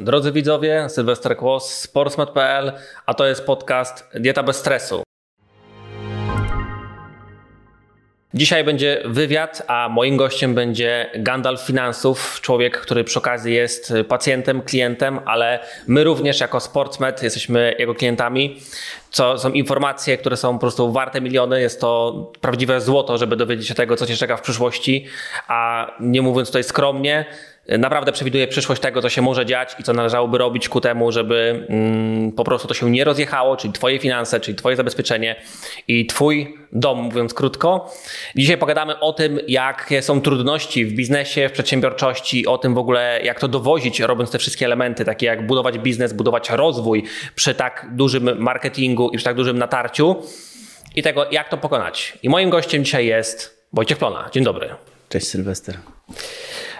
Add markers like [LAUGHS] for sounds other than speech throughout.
Drodzy widzowie, Sylwester Kłos, sportsmet.pl, a to jest podcast Dieta bez stresu. Dzisiaj będzie wywiad, a moim gościem będzie Gandalf Finansów, człowiek, który przy okazji jest pacjentem, klientem, ale my również jako Sportsmet jesteśmy jego klientami. Co są informacje, które są po prostu warte miliony. Jest to prawdziwe złoto, żeby dowiedzieć się tego, co cię czeka w przyszłości, a nie mówiąc tutaj skromnie, naprawdę przewiduje przyszłość tego, co się może dziać i co należałoby robić ku temu, żeby mm, po prostu to się nie rozjechało, czyli Twoje finanse, czyli Twoje zabezpieczenie i Twój dom, mówiąc krótko. Dzisiaj pogadamy o tym, jakie są trudności w biznesie, w przedsiębiorczości, o tym w ogóle, jak to dowozić, robiąc te wszystkie elementy, takie jak budować biznes, budować rozwój przy tak dużym marketingu i przy tak dużym natarciu i tego, jak to pokonać. I moim gościem dzisiaj jest Wojciech Plona. Dzień dobry. Cześć Sylwester.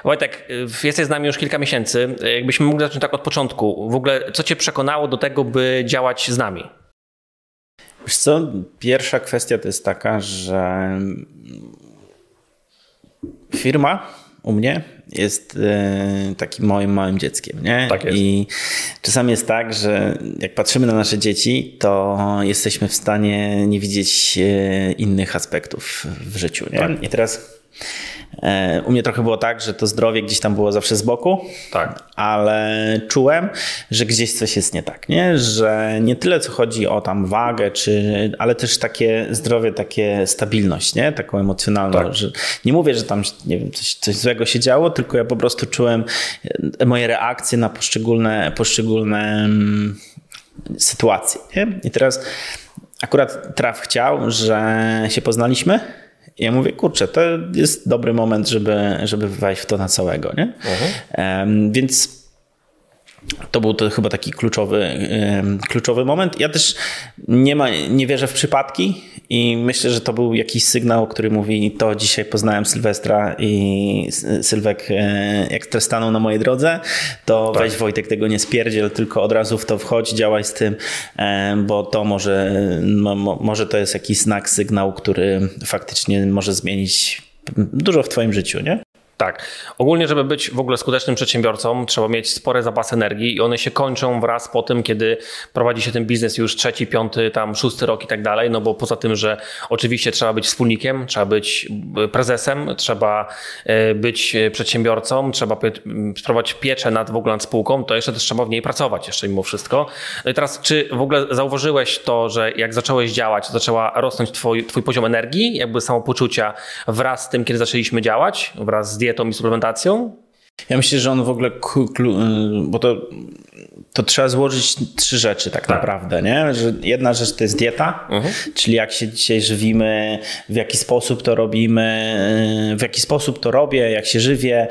Wojtek, jesteś z nami już kilka miesięcy. Jakbyśmy mogli zacząć tak od początku. W ogóle, co cię przekonało do tego, by działać z nami? Wiesz co, pierwsza kwestia to jest taka, że firma u mnie jest e, takim moim małym dzieckiem. Nie? Tak jest. I czasami jest tak, że jak patrzymy na nasze dzieci, to jesteśmy w stanie nie widzieć e, innych aspektów w życiu. Nie? Tak. I teraz u mnie trochę było tak, że to zdrowie gdzieś tam było zawsze z boku, tak. ale czułem, że gdzieś coś jest nie tak, nie? że nie tyle co chodzi o tam wagę, czy, ale też takie zdrowie, takie stabilność, nie? taką emocjonalną. Tak. Że nie mówię, że tam nie wiem, coś, coś złego się działo, tylko ja po prostu czułem e, moje reakcje na poszczególne, poszczególne mm, sytuacje. Nie? I teraz akurat traf chciał, że się poznaliśmy ja mówię, kurczę, to jest dobry moment, żeby, żeby wejść w to na całego, nie? Um, więc to był to chyba taki kluczowy, kluczowy moment. Ja też nie, ma, nie wierzę w przypadki i myślę, że to był jakiś sygnał, który mówi, to dzisiaj poznałem Sylwestra i Sylwek e, jak stanął na mojej drodze, to tak. weź Wojtek tego nie spierdziel, tylko od razu w to wchodź, działaj z tym, bo to może, może to jest jakiś znak, sygnał, który faktycznie może zmienić dużo w twoim życiu, nie? Tak. Ogólnie, żeby być w ogóle skutecznym przedsiębiorcą, trzeba mieć spory zapas energii i one się kończą wraz po tym, kiedy prowadzi się ten biznes już trzeci, piąty, tam szósty rok i tak dalej, no bo poza tym, że oczywiście trzeba być wspólnikiem, trzeba być e, prezesem, trzeba e, być przedsiębiorcą, trzeba sprawować pieczę nad w ogóle nad spółką, to jeszcze też trzeba w niej pracować jeszcze mimo wszystko. No i teraz, czy w ogóle zauważyłeś to, że jak zacząłeś działać, zaczęła rosnąć twój, twój poziom energii, jakby samopoczucia wraz z tym, kiedy zaczęliśmy działać, wraz z i suplementacją? Ja myślę, że on w ogóle, bo to, to trzeba złożyć trzy rzeczy tak, tak, naprawdę, nie? Że jedna rzecz to jest dieta, mhm. czyli jak się dzisiaj żywimy, w jaki sposób to robimy, w jaki sposób to robię, jak się żywię,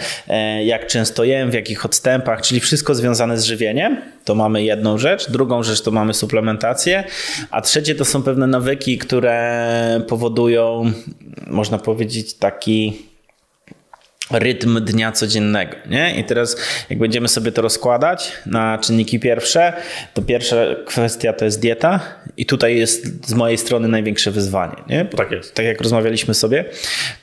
jak często jem, w jakich odstępach, czyli wszystko związane z żywieniem. To mamy jedną rzecz, drugą rzecz to mamy suplementację, a trzecie to są pewne nawyki, które powodują, można powiedzieć, taki rytm dnia codziennego. Nie? I teraz, jak będziemy sobie to rozkładać na czynniki pierwsze, to pierwsza kwestia to jest dieta, i tutaj jest z mojej strony największe wyzwanie. Nie? tak jest. Tak jak rozmawialiśmy sobie,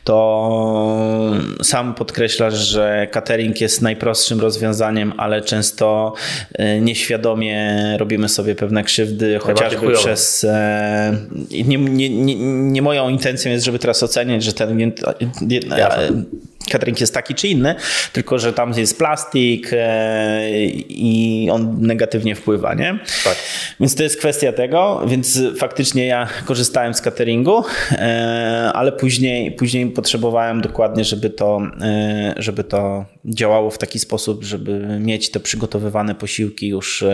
to sam podkreślasz, że catering jest najprostszym rozwiązaniem, ale często e, nieświadomie robimy sobie pewne krzywdy, chociażby przez. E, nie, nie, nie, nie moją intencją jest, żeby teraz oceniać, że ten catering jest taki czy inny, tylko że tam jest plastik e, i on negatywnie wpływa, nie? Tak. Więc to jest kwestia tego, więc faktycznie ja korzystałem z cateringu, e, ale później, później potrzebowałem dokładnie, żeby to, e, żeby to działało w taki sposób, żeby mieć te przygotowywane posiłki już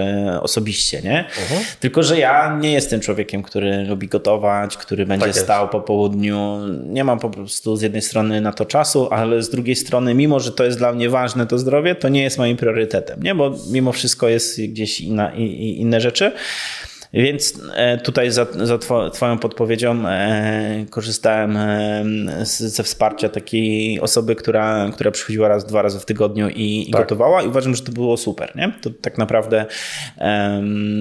osobiście, nie? Uh-huh. Tylko, że ja nie jestem człowiekiem, który lubi gotować, który będzie tak stał po południu. Nie mam po prostu z jednej strony na to czasu, ale z drugiej strony, mimo że to jest dla mnie ważne, to zdrowie, to nie jest moim priorytetem, nie? bo mimo wszystko jest gdzieś inna, inne rzeczy. Więc e, tutaj za, za Twoją podpowiedzią e, korzystałem e, ze wsparcia takiej osoby, która, która przychodziła raz, dwa razy w tygodniu i, i tak. gotowała i uważam, że to było super. Nie? To tak naprawdę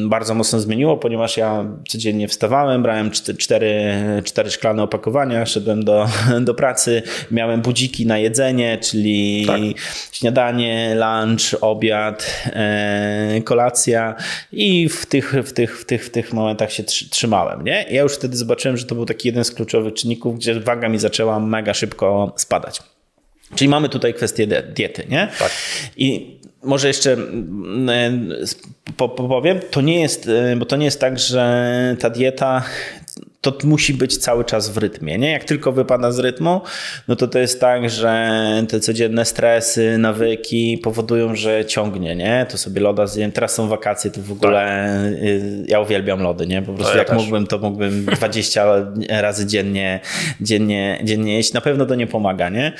bardzo mocno zmieniło, ponieważ ja codziennie wstawałem, brałem cztery, cztery szklane opakowania, szedłem do, [LAUGHS] do pracy, miałem budziki na jedzenie, czyli tak. śniadanie, lunch, obiad, kolacja i w tych, w tych, w tych tych, w tych momentach się trzymałem. Nie? ja już wtedy zobaczyłem, że to był taki jeden z kluczowych czynników, gdzie waga mi zaczęła mega szybko spadać. Czyli mamy tutaj kwestię diety, nie? Tak. I może jeszcze mm, powiem, to nie jest, bo to nie jest tak, że ta dieta to musi być cały czas w rytmie. Nie? Jak tylko wypada z rytmu, no to to jest tak, że te codzienne stresy, nawyki powodują, że ciągnie. Nie? To sobie loda zjem. Teraz są wakacje, to w ogóle tak. Ja uwielbiam lody. Nie? Po prostu ja jak też. mógłbym, to mógłbym [LAUGHS] 20 razy dziennie, dziennie, dziennie jeść. Na pewno to nie pomaga. Nie?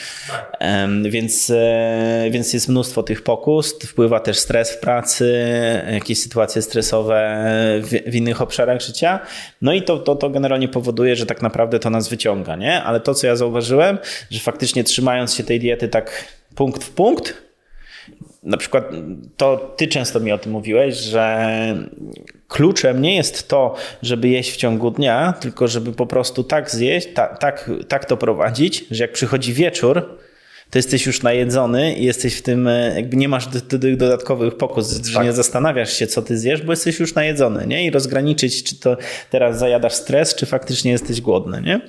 Więc, e, więc jest mnóstwo tych pokus. Wpływa też stres w pracy, jakieś sytuacje stresowe w, w innych obszarach życia. No i to, to, to generalnie generalnie powoduje, że tak naprawdę to nas wyciąga, nie? Ale to, co ja zauważyłem, że faktycznie trzymając się tej diety tak punkt w punkt, na przykład to ty często mi o tym mówiłeś, że kluczem nie jest to, żeby jeść w ciągu dnia, tylko żeby po prostu tak zjeść, tak, tak, tak to prowadzić, że jak przychodzi wieczór, to jesteś już najedzony i jesteś w tym, e, jakby nie masz dodatkowych pokus, że tak. nie zastanawiasz się, co ty zjesz, bo jesteś już najedzony, nie? I rozgraniczyć, czy to teraz zajadasz stres, czy faktycznie jesteś głodny, nie?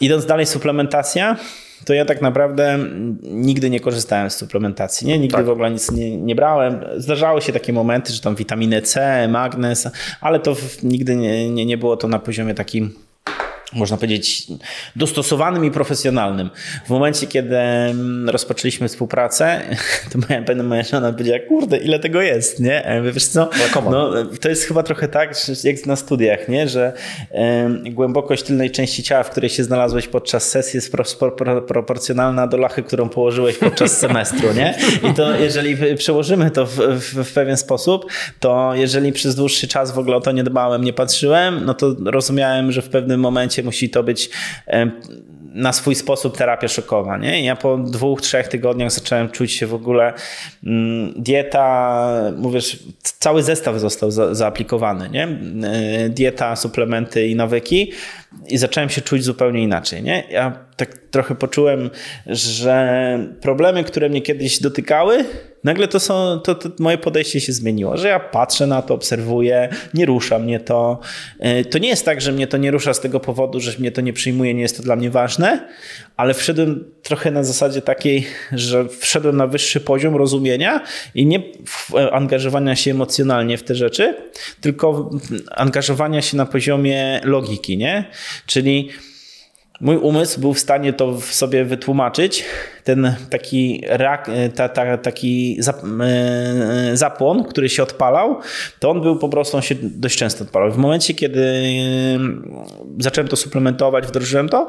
Idąc dalej, suplementacja, to ja tak naprawdę nigdy nie korzystałem z suplementacji, nie? Nigdy tak. w ogóle nic nie, nie, brałem. Zdarzały się takie momenty, że tam witaminę C, magnez, ale to nigdy nie, nie, nie było to na poziomie takim można powiedzieć, dostosowanym i profesjonalnym. W momencie, kiedy mm, rozpoczęliśmy współpracę, [LAUGHS] to moja, pewna moja żona powiedziała, kurde, ile tego jest, nie? Wiesz co, no, to jest chyba trochę tak, jak na studiach, nie? Że głębokość tylnej części ciała, w której się znalazłeś podczas sesji jest pro, pro, proporcjonalna do lachy, którą położyłeś podczas [LAUGHS] semestru, nie? I to jeżeli przełożymy to w, w, w pewien sposób, to jeżeli przez dłuższy czas w ogóle o to nie dbałem, nie patrzyłem, no to rozumiałem, że w pewnym momencie musi to być na swój sposób terapia szokowa. Nie? ja po dwóch, trzech tygodniach zacząłem czuć się w ogóle mm, dieta, mówisz, cały zestaw został za, zaaplikowany. Nie? E, dieta, suplementy i nawyki i zacząłem się czuć zupełnie inaczej. Nie? Ja tak trochę poczułem, że problemy, które mnie kiedyś dotykały, nagle to są, to, to, moje podejście się zmieniło, że ja patrzę na to, obserwuję, nie rusza mnie to. E, to nie jest tak, że mnie to nie rusza z tego powodu, że mnie to nie przyjmuje, nie jest to dla mnie ważne, ale wszedłem trochę na zasadzie takiej, że wszedłem na wyższy poziom rozumienia i nie angażowania się emocjonalnie w te rzeczy, tylko angażowania się na poziomie logiki, nie? Czyli mój umysł był w stanie to w sobie wytłumaczyć, ten taki, rak, ta, ta, taki e, zapłon, który się odpalał, to on był po prostu, on się dość często odpalał. W momencie, kiedy e, zacząłem to suplementować, wdrożyłem to,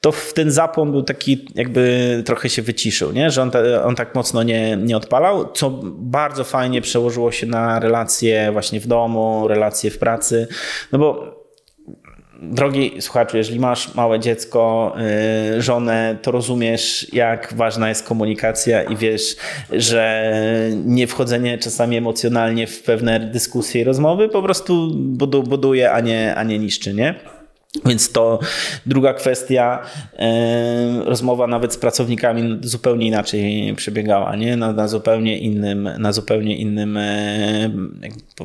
to ten zapłon był taki, jakby trochę się wyciszył, nie? że on, ta, on tak mocno nie, nie odpalał, co bardzo fajnie przełożyło się na relacje właśnie w domu, relacje w pracy, no bo drogi słuchaczu, jeżeli masz małe dziecko, yy, żonę, to rozumiesz, jak ważna jest komunikacja i wiesz, że nie wchodzenie czasami emocjonalnie w pewne dyskusje i rozmowy po prostu buduje, a nie, a nie niszczy, nie? Więc to druga kwestia, e, rozmowa nawet z pracownikami zupełnie inaczej przebiegała, nie? Na, na zupełnie innym, na zupełnie innym, e,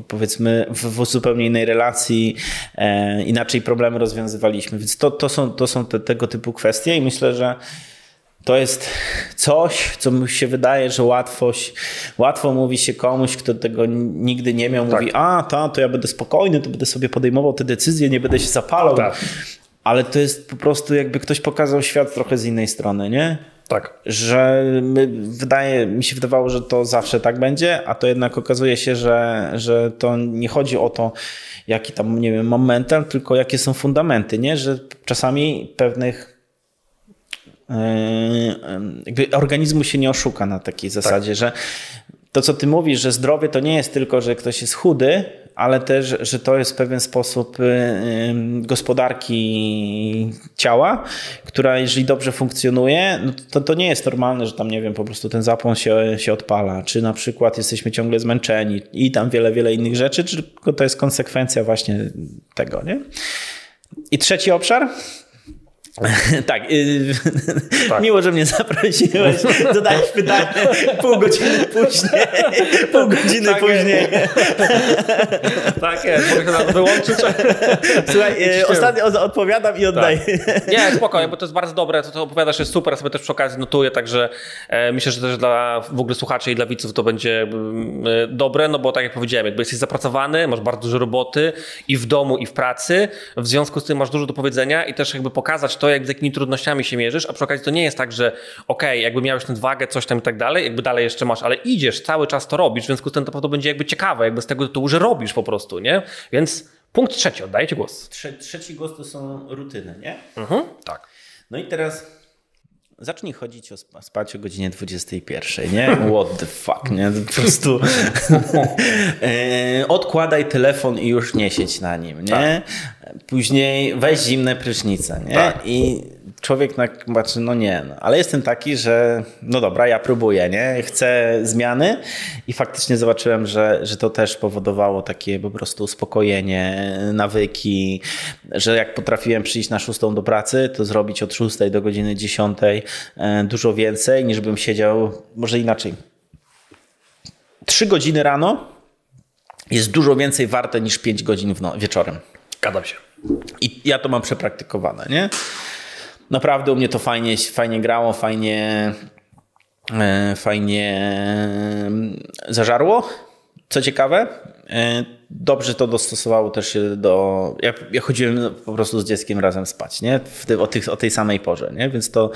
powiedzmy, w, w, zupełnie innej relacji, e, inaczej problemy rozwiązywaliśmy. Więc to, to są, to są te, tego typu kwestie i myślę, że to jest coś, co mi się wydaje, że łatwość, łatwo mówi się komuś, kto tego nigdy nie miał, tak. mówi, a ta, to ja będę spokojny, to będę sobie podejmował te decyzje, nie będę się zapalał. Tak. Ale to jest po prostu jakby ktoś pokazał świat trochę z innej strony, nie? Tak. Że my, wydaje, mi się wydawało, że to zawsze tak będzie, a to jednak okazuje się, że, że to nie chodzi o to, jaki tam, nie wiem, mam tylko jakie są fundamenty, nie? Że czasami pewnych jakby organizmu się nie oszuka na takiej zasadzie, tak. że to, co ty mówisz, że zdrowie to nie jest tylko, że ktoś jest chudy, ale też, że to jest pewien sposób gospodarki ciała, która jeżeli dobrze funkcjonuje, no to, to nie jest normalne, że tam, nie wiem, po prostu ten zapłon się, się odpala, czy na przykład jesteśmy ciągle zmęczeni i tam wiele, wiele innych rzeczy, czy to jest konsekwencja właśnie tego, nie? I trzeci obszar [LAUGHS] tak, y, [LAUGHS] tak, miło, że mnie zaprosiłeś. Zadałeś pytanie [LAUGHS] pół godziny później. Pół godziny tak później. tak jest, mogę to wyłączyć. Słuchaj, y, ostatnio odpowiadam i oddaję. Tak. Nie, spokojnie, bo to jest bardzo dobre, to, to opowiadasz jest super, sobie też przy okazji notuję, także e, myślę, że też dla w ogóle słuchaczy i dla widzów to będzie mm, e, dobre, no bo tak jak powiedziałem, jakby jesteś zapracowany, masz bardzo dużo roboty i w domu, i w pracy, w związku z tym masz dużo do powiedzenia i też jakby pokazać to, to, jak z jakimi trudnościami się mierzysz, a przy okazji to nie jest tak, że okej, okay, jakby miałeś tę wagę, coś tam i tak dalej, jakby dalej jeszcze masz, ale idziesz, cały czas to robisz, w związku z tym to, to będzie jakby ciekawe, jakby z tego tytułu, że robisz po prostu, nie? Więc punkt trzeci, oddaję ci głos. Trze trzeci głos to są rutyny, nie? Mhm, tak. No i teraz Zacznij chodzić o spać o godzinie 21, nie? What the fuck, nie? Po prostu [LAUGHS] e, odkładaj telefon i już nie siedź na nim, nie? Tak. Później weź zimne prysznice, nie? Tak. I człowiek patrzy, no nie, no. ale jestem taki, że no dobra, ja próbuję, nie? Chcę zmiany i faktycznie zobaczyłem, że, że to też powodowało takie po prostu uspokojenie, nawyki, że jak potrafiłem przyjść na szóstą do pracy, to zrobić od szóstej do godziny dziesiątej e, dużo więcej, niż bym siedział, może inaczej. Trzy godziny rano jest dużo więcej warte niż pięć godzin no, wieczorem. Gadam się. I ja to mam przepraktykowane, nie? Naprawdę u mnie to fajnie, fajnie grało, fajnie, e, fajnie mm, zażarło. Co ciekawe, e, dobrze to dostosowało też się do. Ja, ja chodziłem po prostu z dzieckiem razem spać, nie? Ty, o, tych, o tej samej porze, nie? Więc to,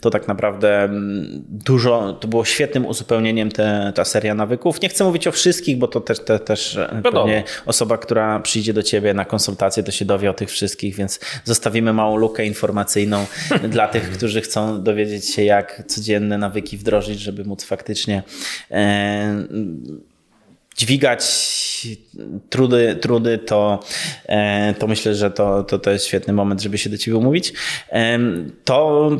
to tak naprawdę mm, dużo, to było świetnym uzupełnieniem te, ta seria nawyków. Nie chcę mówić o wszystkich, bo to też, te, też pewnie osoba, która przyjdzie do ciebie na konsultację, to się dowie o tych wszystkich, więc zostawimy małą lukę informacyjną [LAUGHS] dla tych, którzy chcą dowiedzieć się, jak codzienne nawyki wdrożyć, żeby móc faktycznie. E, dźwigać trudy, trudy to, e, to myślę, że to, to, to jest świetny moment, żeby się do ciebie umówić. To,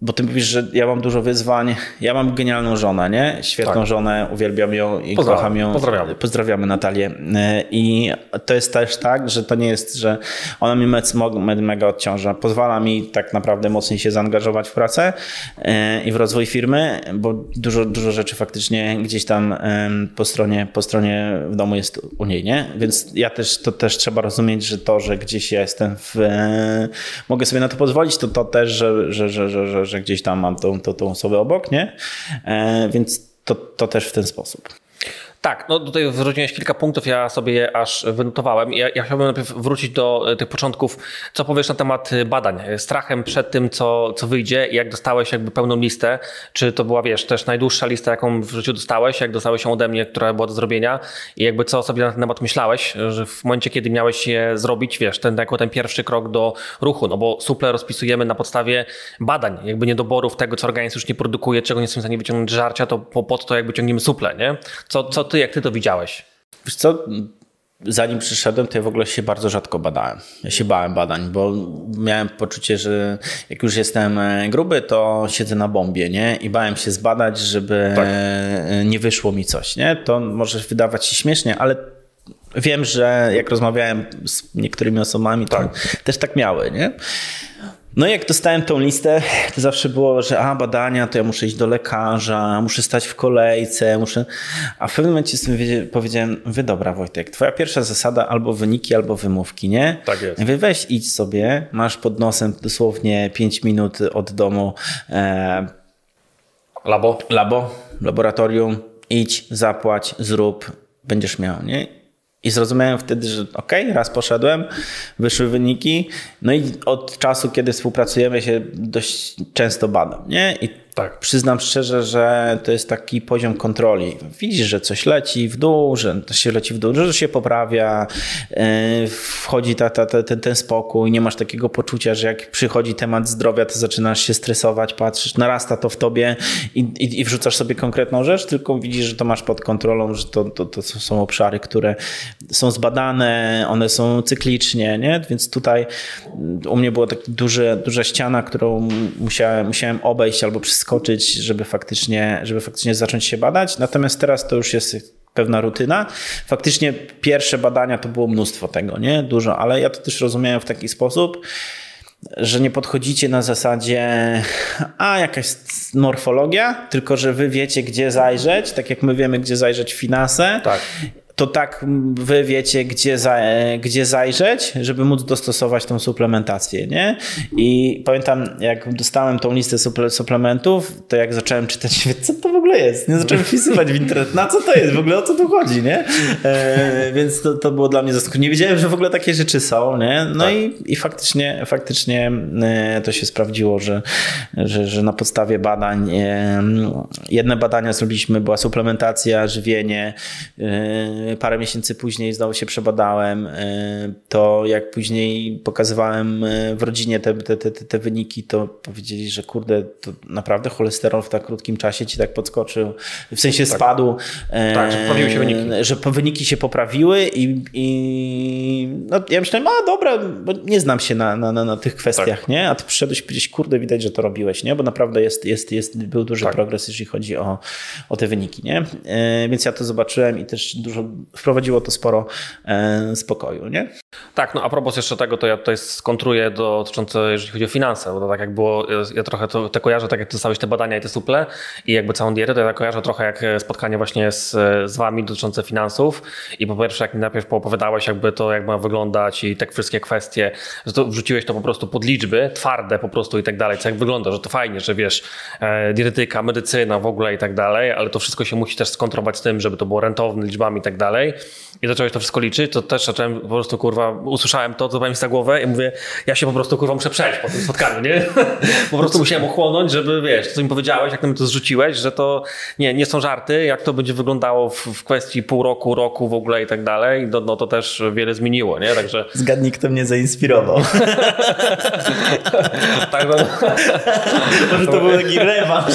bo ty mówisz, że ja mam dużo wyzwań. Ja mam genialną żonę, nie? Świetną tak. żonę, uwielbiam ją i Pozdrawiam. kocham ją. Pozdrawiamy. Pozdrawiamy Natalię. E, I to jest też tak, że to nie jest, że ona mi mega odciąża. Pozwala mi tak naprawdę mocniej się zaangażować w pracę e, i w rozwój firmy, bo dużo, dużo rzeczy faktycznie gdzieś tam po stronie, po stronie w domu jest u niej, nie? Więc ja też, to też trzeba rozumieć, że to, że gdzieś ja jestem w, e, mogę sobie na to pozwolić, to to też, że, że, że, że, że gdzieś tam mam tą, tą, tą osobę obok, nie? E, więc to, to też w ten sposób. Tak, no tutaj wyróżniłeś kilka punktów, ja sobie je aż wynotowałem. Ja, ja chciałbym najpierw wrócić do e, tych początków. Co powiesz na temat e, badań? Strachem przed tym, co, co wyjdzie jak dostałeś jakby pełną listę, czy to była, wiesz, też najdłuższa lista, jaką w życiu dostałeś, jak dostałeś ją ode mnie, która była do zrobienia i jakby co sobie na ten temat myślałeś, że w momencie, kiedy miałeś je zrobić, wiesz, ten, jako ten pierwszy krok do ruchu, no bo suple rozpisujemy na podstawie badań, jakby niedoborów tego, co organizm już nie produkuje, czego nie jesteśmy w stanie wyciągnąć żarcia, to po, pod to jakby ciągniemy suple, nie? Co, co ty ty, jak ty to widziałeś? Wiesz co, zanim przyszedłem, to ja w ogóle się bardzo rzadko badałem. Ja się bałem badań, bo miałem poczucie, że jak już jestem e, gruby, to siedzę na bombie, nie? I bałem się zbadać, żeby tak. nie wyszło mi coś, nie? To może wydawać się śmiesznie, ale wiem, że jak rozmawiałem z niektórymi osobami, to tak. też tak miały, nie? No i jak dostałem tą listę, to zawsze było, że a badania, to ja muszę iść do lekarza, muszę stać w kolejce, muszę. A w pewnym momencie sobie powiedziałem, wy dobra Wojtek, twoja pierwsza zasada albo wyniki, albo wymówki, nie? Tak jest. Wy weź idź sobie, masz pod nosem dosłownie 5 minut od domu. E, labo. Labo, laboratorium, idź, zapłać, zrób, będziesz miał, nie? I zrozumiałem wtedy, że okej, okay, raz poszedłem, wyszły wyniki, no i od czasu, kiedy współpracujemy się dość często badam, nie? I Tak. Przyznam szczerze, że to jest taki poziom kontroli. Widzisz, że coś leci w dół, że to się leci w dół, że się poprawia, yy, wchodzi ta, ta, ta, ten, ten spokój, nie masz takiego poczucia, że jak przychodzi temat zdrowia, to zaczynasz się stresować, patrzysz, narasta to w tobie i, i, i wrzucasz sobie konkretną rzecz, tylko widzisz, że to masz pod kontrolą, że to, to, to są obszary, które są zbadane, one są cyklicznie, nie? więc tutaj u mnie była taka duża ściana, którą musiałem, musiałem obejść albo przeskoczyć, żeby faktycznie, żeby faktycznie zacząć się badać. Natomiast teraz to już jest pewna rutyna. Faktycznie pierwsze badania to było mnóstwo tego, nie? Dużo, ale ja to też rozumiałem w taki sposób, że nie podchodzicie na zasadzie, a jakaś morfologia, tylko że wy wiecie, gdzie zajrzeć, tak jak my wiemy, gdzie zajrzeć w finanse. Tak to tak wy wiecie, gdzie, za, gdzie zajrzeć, żeby móc dostosować tą suplementację, nie? I pamiętam, jak dostałem tą listę suplementów, to jak zacząłem czytać, co to w ogóle jest? Nie zacząłem wpisywać w internet, na co to jest, w ogóle o co tu chodzi, nie? E, więc to, to było dla mnie zaskakujące. Nie wiedziałem, że w ogóle takie rzeczy są, nie? No tak. i, i faktycznie, faktycznie e, to się sprawdziło, że, że, że na podstawie badań, e, jedne badania zrobiliśmy, była suplementacja, żywienie, e, parę miesięcy później znowu się przebadałem, e, to jak później pokazywałem e, w rodzinie te, te, te, te wyniki, to powiedzieli, że kurde, to naprawdę cholesterol w tak krótkim czasie ci tak podskoczył, w sensie tak. spadł. Tak, że poprawiły się wyniki. Że wyniki się poprawiły i, i no, ja myślałem, a dobra, bo nie znam się na, na, na, na tych kwestiach, tak. nie? A ty przyszedłeś i powiedziałeś, kurde, widać, że to robiłeś, nie? Bo naprawdę jest, jest, jest, był duży tak. progres, jeżeli chodzi o, o te wyniki, nie? Więc ja to zobaczyłem i też dużo wprowadziło to sporo e, spokoju, nie? Tak, no a propos jeszcze tego, to ja tutaj skontruję dotyczące, jeżeli chodzi o finanse, bo to tak jak było, ja trochę to, to kojarzę, tak jak dostałeś te badania i te suple i jakby całą dietę, to ja kojarzę trochę jak spotkanie właśnie z, z wami dotyczące finansów i po pierwsze jak mi najpierw poopowiadałeś jakby to, jak ma wyglądać i tak wszystkie kwestie, że to wrzuciłeś to po prostu pod liczby, twarde po prostu i tak dalej, co jak wygląda, że to fajnie, że wiesz, e, dietetyka, medycyna w ogóle i tak dalej, ale to wszystko się musi też skontrować z tym, żeby to było rentowne liczbami i tak dalej i zacząłeś to wszystko liczyć, to też zacząłem po prostu kurwa, usłyszałem to, co mi za głowę i mówię, ja się po prostu kurwa muszę przejść po tym spotkaniu, nie? [LAUGHS] po prostu musiałem uchłonąć, żeby wiesz, co mi powiedziałeś, jak mi to zrzuciłeś, że to nie, nie są żarty, jak to będzie wyglądało w, w kwestii pół roku, roku w ogóle i tak dalej, no, no to też wiele zmieniło, nie? Także... Zgadnij, kto mnie zainspirował. [LAUGHS] tak, no. Może to był taki rewanż.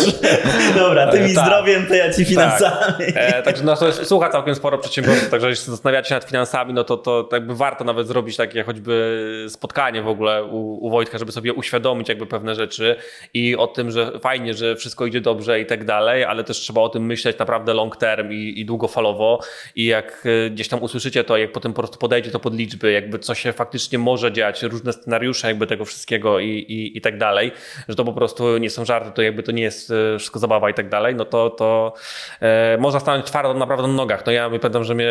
Dobra, tymi tak. zdrowiem, to ja ci finansami. Tak. E, także no, to jest, słucha całkiem sporo przedsiębiorców, także jeśli zastanawiacie się nad finansami, no to, to jakby warto nawet zrobić takie choćby spotkanie w ogóle u, u Wojtka, żeby sobie uświadomić jakby pewne rzeczy i o tym, że fajnie, że wszystko idzie dobrze i tak dalej, ale też trzeba o tym myśleć naprawdę long term i, i długofalowo i jak e, gdzieś tam usłyszycie to, jak potem po prostu podejdzie to pod liczby, jakby co się faktycznie może dziać, różne scenariusze jakby tego wszystkiego i, i, i tak dalej, że to po prostu nie są żarty, to jakby to nie jest e, wszystko zabawa i tak dalej, no to, to e, można stanąć twardo naprawdę na nogach. No ja pamiętam, że mnie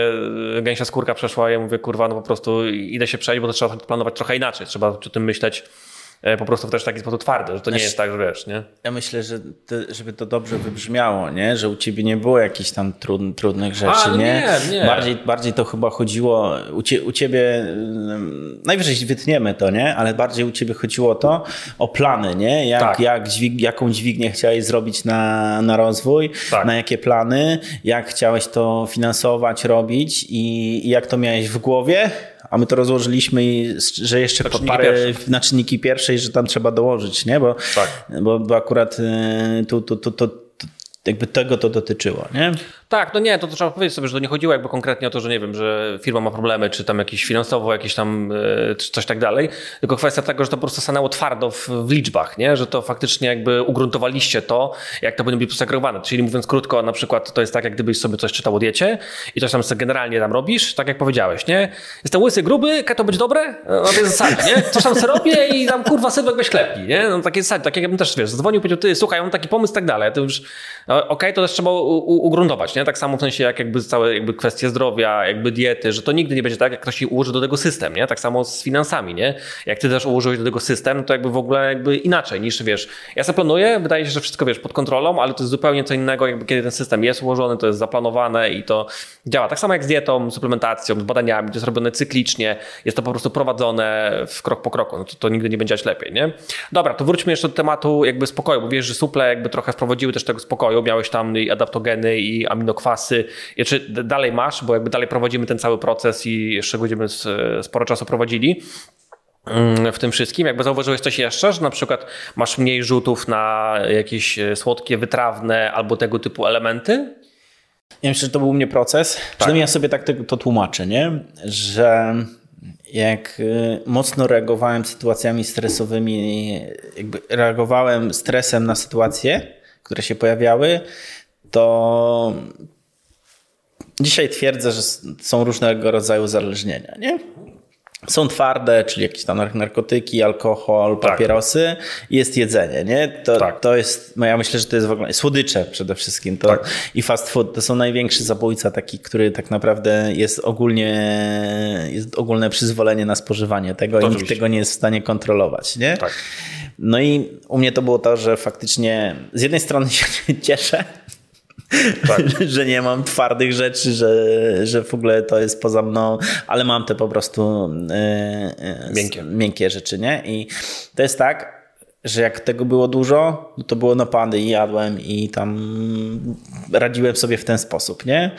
gęsia skórka przeszła ja mówię, kurwa, no po prostu idę się przejść, bo to trzeba planować trochę inaczej, trzeba o tym myśleć E, po prostu też w taki sposób twardy, że to nie jest tak, że wiesz, nie? Ja myślę, że to, żeby to dobrze wybrzmiało, nie? Że u ciebie nie było jakichś tam trud, trudnych rzeczy, A, no nie? nie? nie? Bardziej, bardziej to chyba chodziło, u, cie, u ciebie, najwyżej wytniemy to, nie? Ale bardziej u ciebie chodziło to o plany, nie? Jak, tak. jak dźwig, jaką dźwignię chciałeś zrobić na, na rozwój, tak. na jakie plany, jak chciałeś to finansować, robić i, i jak to miałeś w głowie, a my to rozłożyliśmy, że jeszcze po parę pierwsze. na czynniki pierwszej, że tam trzeba dołożyć, nie? Bo, tak. bo, bo akurat y, tu, tu, tu, tu jakby tego to dotyczyło, nie? Tak, no nie, to, to trzeba powiedzieć sobie, że to nie chodziło jakby konkretnie o to, że nie wiem, że firma ma problemy, czy tam jakieś finansowo, jakieś tam, e, czy coś tak dalej, tylko kwestia tego, że to po prostu stanęło twardo w, w, liczbach, nie? Że to faktycznie jakby ugruntowaliście to, jak to powinno być. Czyli mówiąc krótko, na przykład to jest tak, jak gdybyś sobie coś czytał o diecie i coś tam sobie generalnie tam robisz, tak jak powiedziałeś, nie? Jestem łysy, gruby, to być dobre? No, na tej zasadzie, nie? Coś tam sobie robię i tam kurwa sylwek weź klepni, nie? No takie zasady, tak jakbym też, wiesz, zadzwonił, powiedział, ty, słuchaj, mam taki pomysł, tak dalej. To już, no, okej, okay, to też trzeba ugruntować, nie? Nie? Tak samo w sensie jak jakby całe jakby kwestie zdrowia, jakby diety, że to nigdy nie będzie tak, jak ktoś ułoży do tego system, nie? Tak samo z finansami, nie? Jak ty też ułożyłeś do tego system, to jakby w ogóle jakby inaczej niż, wiesz, ja sobie planuję, wydaje się, że wszystko, wiesz, pod kontrolą, ale to jest zupełnie co innego, jakby kiedy ten system jest ułożony, to jest zaplanowane i to działa. Tak samo jak z dietą, suplementacją, z badaniami, to jest robione cyklicznie, jest to po prostu prowadzone w krok po kroku, no to, to nigdy nie będzie lepiej, nie? Dobra, to wróćmy jeszcze do tematu jakby spokoju, bo wiesz, że suple jakby trochę wprowadziły też tego spokoju, miałeś tam i adaptogeny i aminokwasy, czy dalej masz, bo jakby dalej prowadzimy ten cały proces i jeszcze będziemy sporo czasu prowadzili mm, w tym wszystkim. Jakby zauważyłeś coś jeszcze, że na przykład masz mniej rzutów na jakieś słodkie, wytrawne albo tego typu elementy? Ja myślę, że to był u mnie proces. Tak. Przynajmniej ja sobie tak to, to tłumaczę, nie? że jak y, mocno reagowałem sytuacjami stresowymi, jakby reagowałem stresem na sytuacje, które się pojawiały, to dzisiaj twierdzę, że są różnego rodzaju uzależnienia. Nie? Są twarde, czyli jakieś tam narkotyki, alkohol, tak. papierosy jest jedzenie, nie? To, tak. to jest, no ja myślę, że to jest w ogóle, słodycze przede wszystkim to, tak. i fast food to są największy zabójca taki, który tak naprawdę jest ogólnie, jest ogólne przyzwolenie na spożywanie tego to i nikt tego nie jest w stanie kontrolować, nie? Tak. No i u mnie to było to, że faktycznie z jednej strony [LAUGHS] się cieszę, tak. [LAUGHS] że nie mam twardych rzeczy, że, że w ogóle to jest poza mną, ale mam te po prostu yy, miękkie. miękkie rzeczy, nie? I to jest tak, że jak tego było dużo, no to było napady i jadłem i tam radziłem sobie w ten sposób, nie?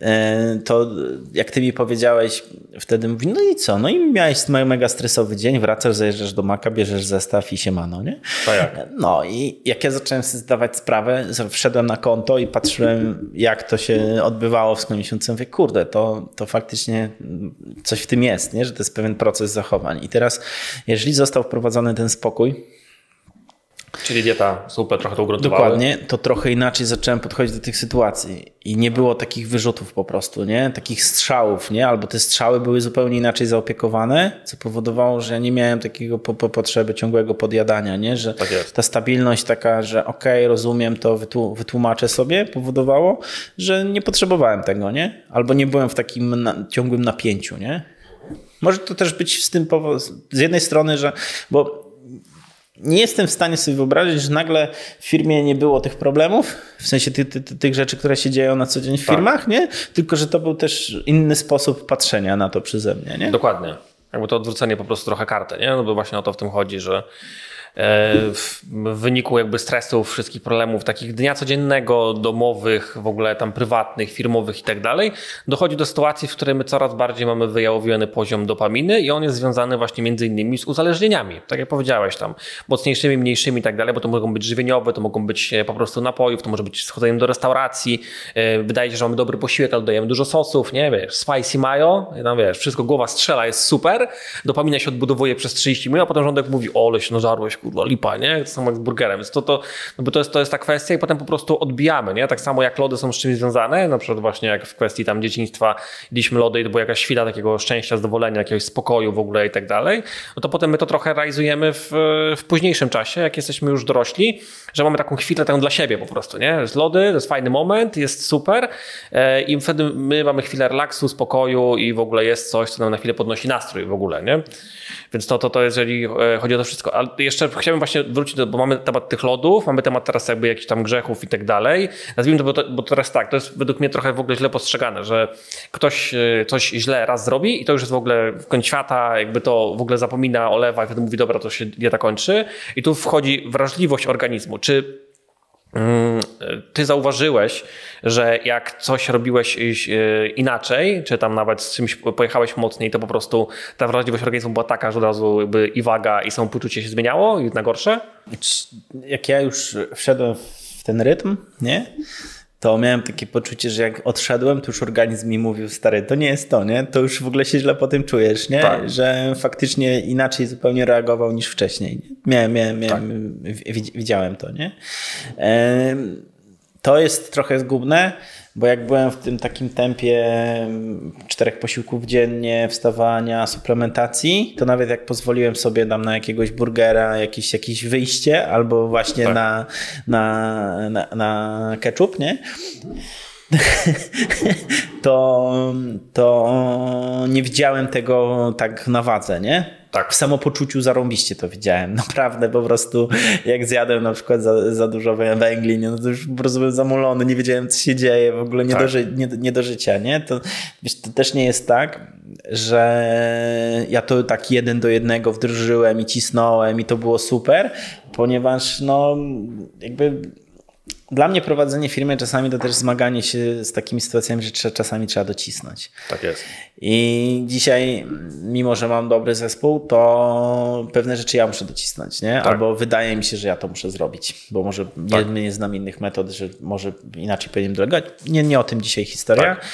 E, to jak ty mi powiedziałeś, wtedy mówi, no i co? No i miałeś mega stresowy dzień, wracasz, zajeżdżasz do Maka, bierzesz zestaw i się mano, nie? Tak. No i jak ja zacząłem sobie zdawać sprawę, wszedłem na konto i patrzyłem, jak to się odbywało w swoim miesiącu, mówię, kurde, to, to faktycznie coś w tym jest, nie? Że to jest pewien proces zachowań. I teraz, jeżeli został wprowadzony ten spokój, Czyli dieta super trochę to ugruntowały. Dokładnie, to trochę inaczej zacząłem podchodzić do tych sytuacji i nie było takich wyrzutów po prostu, nie? Takich strzałów, nie? Albo te strzały były zupełnie inaczej zaopiekowane, co powodowało, że ja nie miałem takiego po, po potrzeby ciągłego podjadania, nie? Że tak ta stabilność taka, że okej, okay, rozumiem to, wytłumaczę sobie, powodowało, że nie potrzebowałem tego, nie? Albo nie byłem w takim na, ciągłym napięciu, nie? Może to też być z tym z jednej strony, że bo nie jestem w stanie sobie wyobrazić, że nagle w firmie nie było tych problemów, w sensie ty, ty, ty, tych rzeczy, które się dzieją na co dzień w tak. firmach, nie? Tylko, że to był też inny sposób patrzenia na to przeze mnie, nie? Dokładnie. Jakby to odwrócenie po prostu trochę karty, nie? No bo właśnie o to w tym chodzi, że w wyniku jakby stresów, wszystkich problemów takich dnia codziennego, domowych, w ogóle tam prywatnych, firmowych i tak dalej, dochodzi do sytuacji, w której my coraz bardziej mamy wyjałowiony poziom dopaminy i on jest związany właśnie między innymi z uzależnieniami. Tak jak powiedziałeś tam, mocniejszymi, mniejszymi i tak dalej, bo to mogą być żywieniowe, to mogą być e, po prostu napojów, to może być schodzeniem do restauracji, e, wydaje się, że mamy dobry posiłek, ale dajemy dużo sosów, nie wiesz, spicy mayo, no wiesz, wszystko głowa strzela, jest super, dopamina się odbudowuje przez 30 minut, a potem rządek mówi, o, ale się nażarłeś, kurwa, lipa, nie? To samo jak z burgerem. Więc to, to, no bo to, jest, to jest ta kwestia i potem po prostu odbijamy, nie? Tak samo jak lody są z czymś związane, na przykład właśnie jak w kwestii tam dzieciństwa jedliśmy lody i to była jakaś chwila takiego szczęścia, zadowolenia, jakiegoś spokoju w ogóle i tak dalej, no to potem my to trochę realizujemy w, w późniejszym czasie, jak jesteśmy już dorośli, że mamy taką chwilę taką dla siebie po prostu, nie? Z lody, to jest fajny moment, jest super e, i wtedy my mamy chwilę relaksu, spokoju i w ogóle jest coś, co nam na chwilę podnosi nastrój w ogóle, nie? Więc to, to, to jest, jeżeli e, chodzi o to wszystko. Ale jeszcze chciałbym właśnie wrócić, do, bo mamy temat tych lodów, mamy temat teraz jakby jakichś tam grzechów i tak dalej. Nazwijmy to bo, to, bo teraz tak, to jest według mnie trochę w ogóle źle postrzegane, że ktoś e, coś źle raz zrobi i to już jest w ogóle w końcu świata, jakby to w ogóle zapomina, olewa i wtedy mówi, dobra, to się dieta kończy. I tu wchodzi wrażliwość organizmu. Czy ty zauważyłeś, że jak coś robiłeś e, inaczej, czy tam nawet z czymś pojechałeś mocniej, to po prostu ta wrażliwość organizmu była taka, że od razu jakby i waga, i samopoczucie się zmieniało i na gorsze? Jak ja już wszedłem w ten rytm, nie? To miałem takie poczucie, że jak odszedłem, to już organizm mi mówił, stary, to nie jest to, nie? To już w ogóle się źle po tym czujesz, nie? Tak. Że faktycznie inaczej zupełnie reagował niż wcześniej. Nie? Miałem, miałem, miałem tak. widziałem to, nie? To jest trochę zgubne, bo jak byłem w tym takim tempie mm, czterech posiłków dziennie, wstawania, suplementacji, to nawet jak pozwoliłem sobie dam na jakiegoś burgera, jakieś, jakieś wyjście albo właśnie tak. na, na, na, na ketchup, nie? [LAUGHS] to, to nie widziałem tego tak na wadze, nie? Tak. W samopoczuciu zarąbiście to widziałem. [LAUGHS] Naprawdę po prostu jak zjadłem na przykład za, za dużo węgli, no to już po prostu byłem zamulony, nie wiedziałem co się dzieje, w ogóle nie, tak. do, ży, nie, nie do życia, nie? To, wiesz, to też nie jest tak, że ja to tak jeden do jednego wdrożyłem i cisnąłem i to było super, ponieważ no jakby dla mnie prowadzenie firmy czasami to też zmaganie się z takimi sytuacjami, że czasami trzeba docisnąć. Tak jest. I dzisiaj, mimo że mam dobry zespół, to pewne rzeczy ja muszę docisnąć, nie? Tak. Albo wydaje mi się, że ja to muszę zrobić, bo może tak. nie, nie znam innych metod, że może inaczej powinienem delegować. Nie, nie o tym dzisiaj historia. Tak.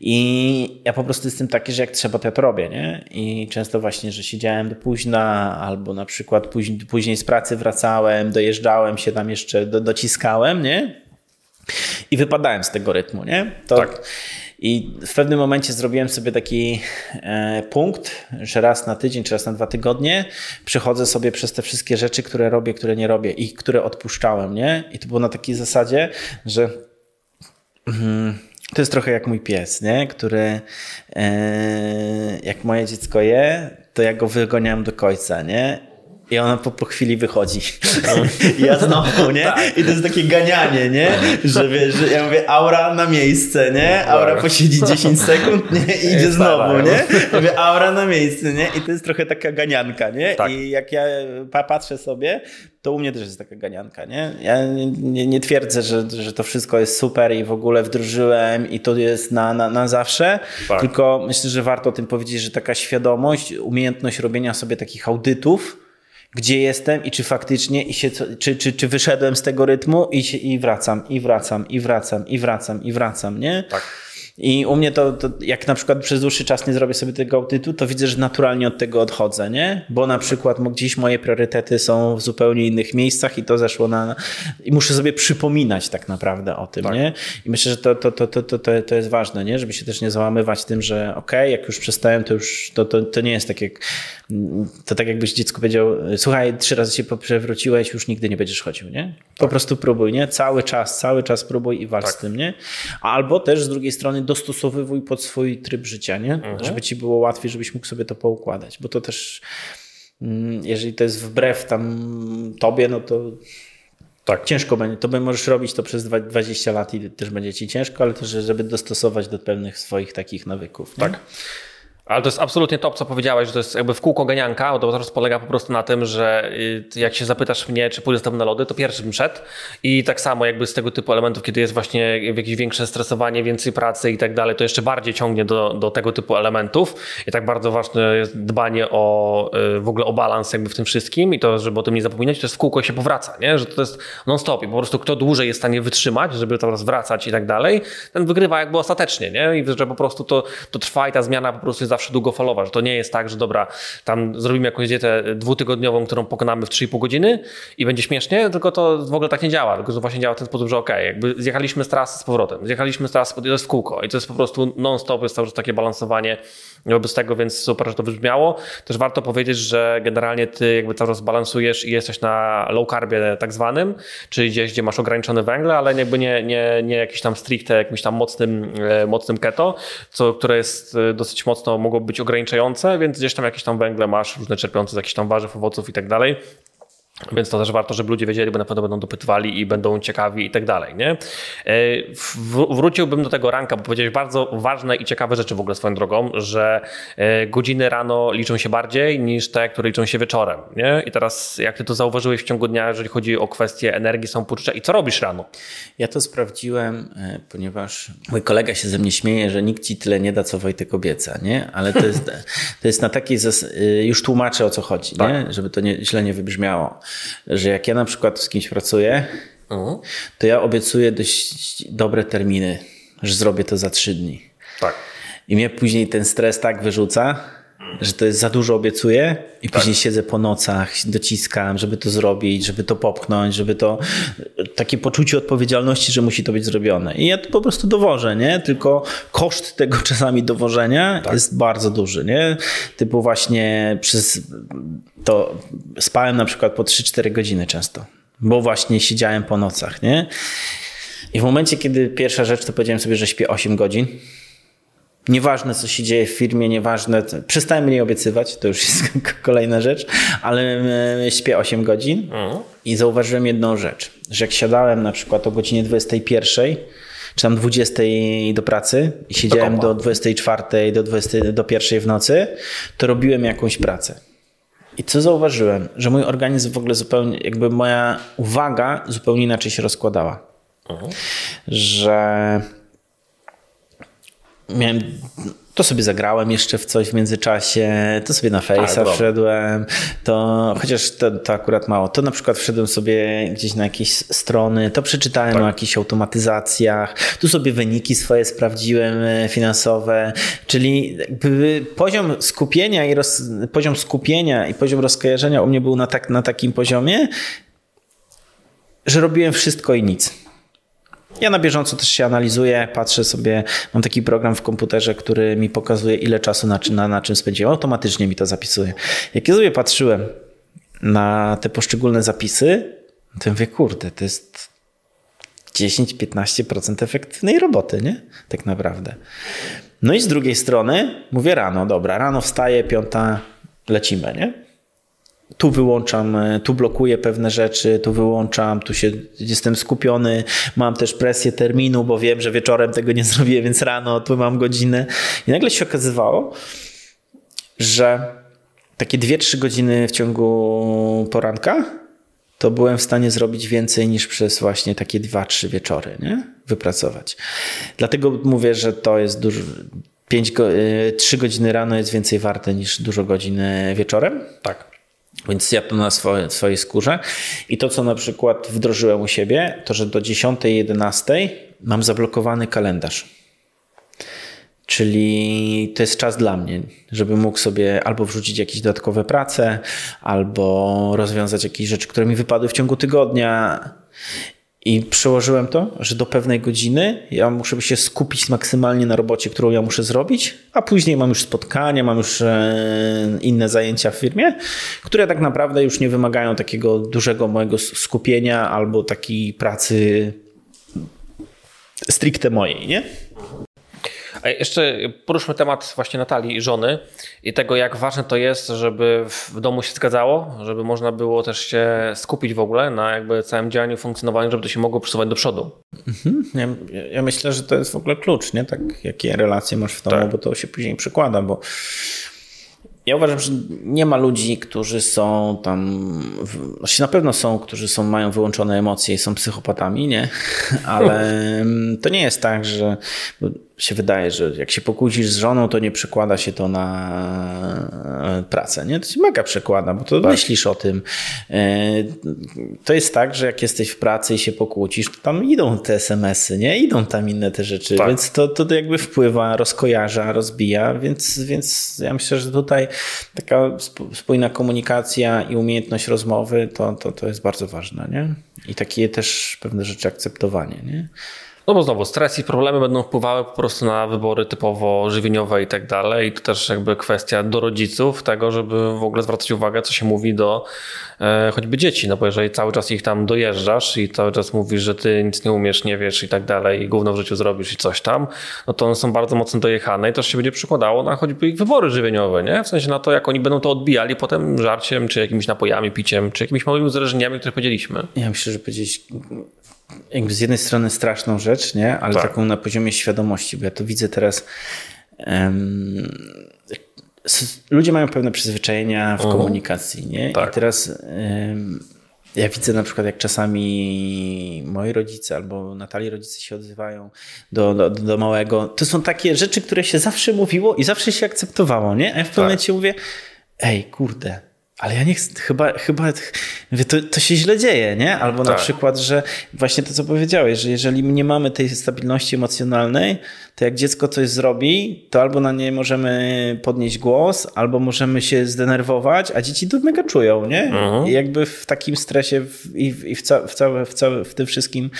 I ja po prostu jestem taki, że jak trzeba, to ja to robię, nie? I często właśnie, że siedziałem do późna, albo na przykład później, później z pracy wracałem, dojeżdżałem się tam jeszcze, do, dociskałem, nie? I wypadałem z tego rytmu, nie? To, tak. I w pewnym momencie zrobiłem sobie taki e, punkt, że raz na tydzień czy raz na dwa tygodnie przechodzę sobie przez te wszystkie rzeczy, które robię, które nie robię i które odpuszczałem, nie? I to było na takiej zasadzie, że mm, to jest trochę jak mój pies, nie? Który e, jak moje dziecko je, to ja go wygoniałem do końca, nie? I ona po, po chwili wychodzi. [LAUGHS] I ja znowu, nie? Tak. I to jest takie ganianie, nie? Że wiesz, że ja mówię aura na miejsce, nie? Aura posiedzi 10 sekund, nie? I idzie znowu, nie? Ja mówię aura na miejsce, nie? I to jest trochę taka ganianka, nie? Tak. I jak ja patrzę sobie, to u mnie też jest taka ganianka, nie? Ja nie, nie, twierdzę, że, że to wszystko jest super i w ogóle wdrożyłem i to jest na, na, na zawsze, tak. tylko myślę, że warto o tym powiedzieć, że taka świadomość, umiejętność robienia sobie takich audytów, gdzie jestem i czy faktycznie, i się, czy, czy, czy wyszedłem z tego rytmu i, się, i wracam, i wracam, i wracam, i wracam, i wracam, nie? Tak. I u mnie to, to, jak na przykład przez dłuższy czas nie zrobię sobie tego audytu, to widzę, że naturalnie od tego odchodzę, nie? Bo na przykład gdzieś moje priorytety są w zupełnie innych miejscach i to zeszło na... I muszę sobie przypominać tak naprawdę o tym, tak. nie? I myślę, że to, to, to, to, to, to jest ważne, nie? Żeby się też nie załamywać tym, że okej, okay, jak już przestałem, to już to, to, to nie jest tak jak... To tak jakbyś dziecku powiedział, słuchaj, trzy razy się przewróciłeś, już nigdy nie będziesz chodził, nie? Po tak. prostu próbuj, nie? Cały czas, cały czas próbuj i walcz tak. z tym, nie? Albo też z drugiej strony dostosowywuj pod swój tryb życia, nie? Mhm. Żeby ci było łatwiej, żebyś mógł sobie to poukładać, bo to też mm, jeżeli to jest wbrew tam tobie, no to tak. ciężko będzie. To by możesz robić to przez 20 lat i też będzie ci ciężko, ale też żeby dostosować do pewnych swoich takich nawyków. Nie? Ale to jest absolutnie top, co powiedziałeś, że to jest jakby w kółko ganianka, bo to teraz polega po prostu na tym, że y, jak się zapytasz mnie, czy pójdę tobą na lody, to pierwszy bym szedł i tak samo jakby z tego typu elementów, kiedy jest właśnie jakieś większe stresowanie, więcej pracy i tak dalej, to jeszcze bardziej ciągnie do, do tego typu elementów i tak bardzo ważne jest dbanie o y, w ogóle o balans jakby w tym wszystkim i to, żeby o tym nie zapominać, to jest w kółko się powraca, nie? że to jest non-stop i po prostu kto dłużej jest w stanie wytrzymać, żeby teraz wracać i tak dalej, ten wygrywa jakby ostatecznie, nie? I że po prostu to, to trwa i ta zmiana po prostu jest zawsze długofalowa, że to nie jest tak, że dobra, tam zrobimy jakąś dietę dwutygodniową, którą pokonamy w 3,5 godziny i będzie śmiesznie, tylko to w ogóle tak nie działa, tylko to właśnie działa w ten sposób, że okej, okay, jakby zjechaliśmy z trasy z powrotem, zjechaliśmy z trasy, to jest w kółko i to jest po prostu non-stop, jest cały czas takie balansowanie wobec tego, więc super, że to wybrzmiało. Też warto powiedzieć, że generalnie ty jakby cały czas balansujesz i jesteś na low carbie tak zwanym, czyli gdzieś, gdzie masz ograniczone węgle, ale jakby nie, nie, nie jakiś tam stricte jakimś tam mocnym, e, mocnym keto, co, które jest e, dosyć mocno, mogło być ograniczające, więc gdzieś tam jakieś tam węgle masz, różne czerpiące z jakichś tam warzyw, owoców i tak dalej. Więc to też warto, żeby ludzie wiedzieli, bo na pewno będą dopytywali i będą ciekawi i tak dalej. Nie? E, wróciłbym do tego ranka, bo powiedziałeś bardzo ważne i ciekawe rzeczy w ogóle swoją drogą, że e, godziny rano liczą się bardziej niż te, które liczą się wieczorem. Nie? I teraz jak ty to zauważyłeś w ciągu dnia, jeżeli chodzi o kwestie energii, samopoczucia i co robisz rano? Ja to sprawdziłem, e, ponieważ mój kolega się ze mnie śmieje, że nikt ci tyle nie da, co Wojtek obieca, nie? Ale to jest, [LAUGHS] to jest na takiej, już tłumaczę o co chodzi, tak. nie? żeby to nie, źle nie wybrzmiało że jak ja na przykład z kimś pracuję, to ja obiecuję dość dobre terminy, że zrobię to za trzy dni. Tak. I mnie później ten stres tak wyrzuca, że to jest za dużo obiecuję i tak. później siedzę po nocach, dociskam, żeby to zrobić, żeby to popchnąć, żeby to takie poczucie odpowiedzialności, że musi to być zrobione. I ja to po prostu dowożę, nie? Tylko koszt tego [LAUGHS] czasami dowożenia tak. jest bardzo duży, nie? Typu właśnie przez to spałem na przykład po 3-4 godziny często, bo właśnie siedziałem po nocach, nie? I w momencie, kiedy pierwsza rzecz, to powiedziałem sobie, że śpię 8 godzin. Nieważne, co się dzieje w firmie, nieważne, przestałem mniej obiecywać, to już jest [LAUGHS] kolejna rzecz, ale e, śpię 8 godzin mhm. i zauważyłem jedną rzecz, że jak siadałem na przykład o godzinie 21, czy tam 20 do pracy i siedziałem do 24, do 20, do 1 w nocy, to robiłem jakąś pracę. I co zauważyłem? Że mój organizm w ogóle zupełnie, jakby moja uwaga zupełnie inaczej się rozkładała. Mhm. Że miałem to sobie zagrałem jeszcze w coś w międzyczasie, to sobie na Face'a tak, wszedłem, to chociaż to, to, akurat mało, to na przykład wszedłem sobie gdzieś na jakieś strony, to przeczytałem tak. o jakichś automatyzacjach, tu sobie wyniki swoje sprawdziłem e, finansowe, czyli poziom skupienia i roz, poziom skupienia i poziom rozkojarzenia u mnie był na, tak, na takim poziomie, że robiłem wszystko i nic. Ja na bieżąco też się analizuję, patrzę sobie, mam taki program w komputerze, który mi pokazuje, ile czasu na, na, na czym spędziłem. Automatycznie mi to zapisuje. Jak ja sobie patrzyłem na te poszczególne zapisy, to mówię, kurde, to jest 10-15% efektywnej roboty, nie? Tak naprawdę. No i z drugiej strony mówię rano, dobra, rano wstaję, piąta, lecimy, nie? Tu wyłączam, e, tu blokuję pewne rzeczy, tu wyłączam, tu się jestem skupiony, mam też presję terminu, bo wiem, że wieczorem tego nie zrobię, więc rano tu mam godzinę. I nagle się okazywało, że takie 2-3 godziny w ciągu poranka to byłem w stanie zrobić więcej niż przez właśnie takie 2-3 wieczory, nie? Wypracować. Dlatego mówię, że to jest dużo. 5 go, 3 e, godziny rano jest więcej warte niż dużo godzin wieczorem. Tak. Więc ja to na swoje, swojej skórze. I to, co na przykład wdrożyłem u siebie, to że do 10-11 mam zablokowany kalendarz. Czyli to jest czas dla mnie, żeby mógł sobie albo wrzucić jakieś dodatkowe prace, albo rozwiązać jakieś rzeczy, które mi wypadły w ciągu tygodnia. I przełożyłem to, że do pewnej godziny ja muszę się skupić maksymalnie na robocie, którą ja muszę zrobić, a później mam już spotkania, mam już e, inne zajęcia w firmie, które tak naprawdę już nie wymagają takiego dużego mojego skupienia albo takiej pracy stricte mojej, nie? A jeszcze poruszmy temat właśnie Natalii i żony i tego, jak ważne to jest, żeby w domu się zgadzało, żeby można było też się skupić w ogóle na jakby całym działaniu, funkcjonowaniu, żeby to się mogło przesuwać do przodu. Mhm. Ja, ja, myślę, że to jest w ogóle klucz, nie? Tak, jakie relacje masz w domu, tak. bo to się później przekłada, bo ja uważam, że nie ma ludzi, którzy są tam, znaczy na pewno są, którzy są, mają wyłączone emocje i są psychopatami, nie? [LAUGHS] Ale to nie jest tak, że się wydaje, że jak się pokłócisz z żoną, to nie przekłada się to na e, pracę. Nie? To się mega przekłada, bo to tak. myślisz o tym. E, to jest tak, że jak jesteś w pracy i się pokłócisz, to tam idą te SMS-y, nie? Idą tam inne te rzeczy, tak. więc to, to jakby wpływa, rozkojarza, rozbija, więc, więc ja myślę, że tutaj taka spójna komunikacja i umiejętność rozmowy to, to, to jest bardzo ważne, nie? I takie też pewne rzeczy akceptowanie, nie? No bo znowu stres i problemy będą wpływały po prostu na wybory typowo żywieniowe i tak dalej. I to też jakby kwestia do rodziców tego, żeby w ogóle zwracać uwagę, co się mówi do e, choćby dzieci. No bo jeżeli cały czas ich tam dojeżdżasz i cały czas mówisz, że ty nic nie umiesz, nie wiesz i tak dalej i gówno w życiu zrobisz i coś tam, no to one są bardzo mocno dojechane i to się będzie przykładało na choćby ich wybory żywieniowe, nie? W sensie na to, jak oni będą to odbijali potem żarciem, czy jakimiś napojami, piciem, czy jakimiś małymi uzależnieniami, które powiedzieliśmy. Ja myślę, że powiedzieć jakby z jednej strony straszną rzecz, nie? ale tak. taką na poziomie świadomości, bo ja to widzę teraz. Um, ludzie mają pewne przyzwyczajenia w uh mhm. -huh. komunikacji, nie? Tak. I teraz um, ja widzę na przykład, jak czasami moi rodzice albo Natalii rodzice się odzywają do, do, do małego. To są takie rzeczy, które się zawsze mówiło i zawsze się akceptowało, nie? A ja w pewnym tak. momencie mówię, ej, kurde, ale ja nie chcę, chyba, chyba to, to się źle dzieje, nie? Albo tak. na przykład, że właśnie to, co powiedziałeś, że jeżeli nie mamy tej stabilności emocjonalnej, to jak dziecko coś zrobi, to albo na nie możemy podnieść głos, albo możemy się zdenerwować, a dzieci to mega czują, nie? Mhm. I jakby w takim stresie w, i, w, i w, ca, w, całe, w, całe, w tym wszystkim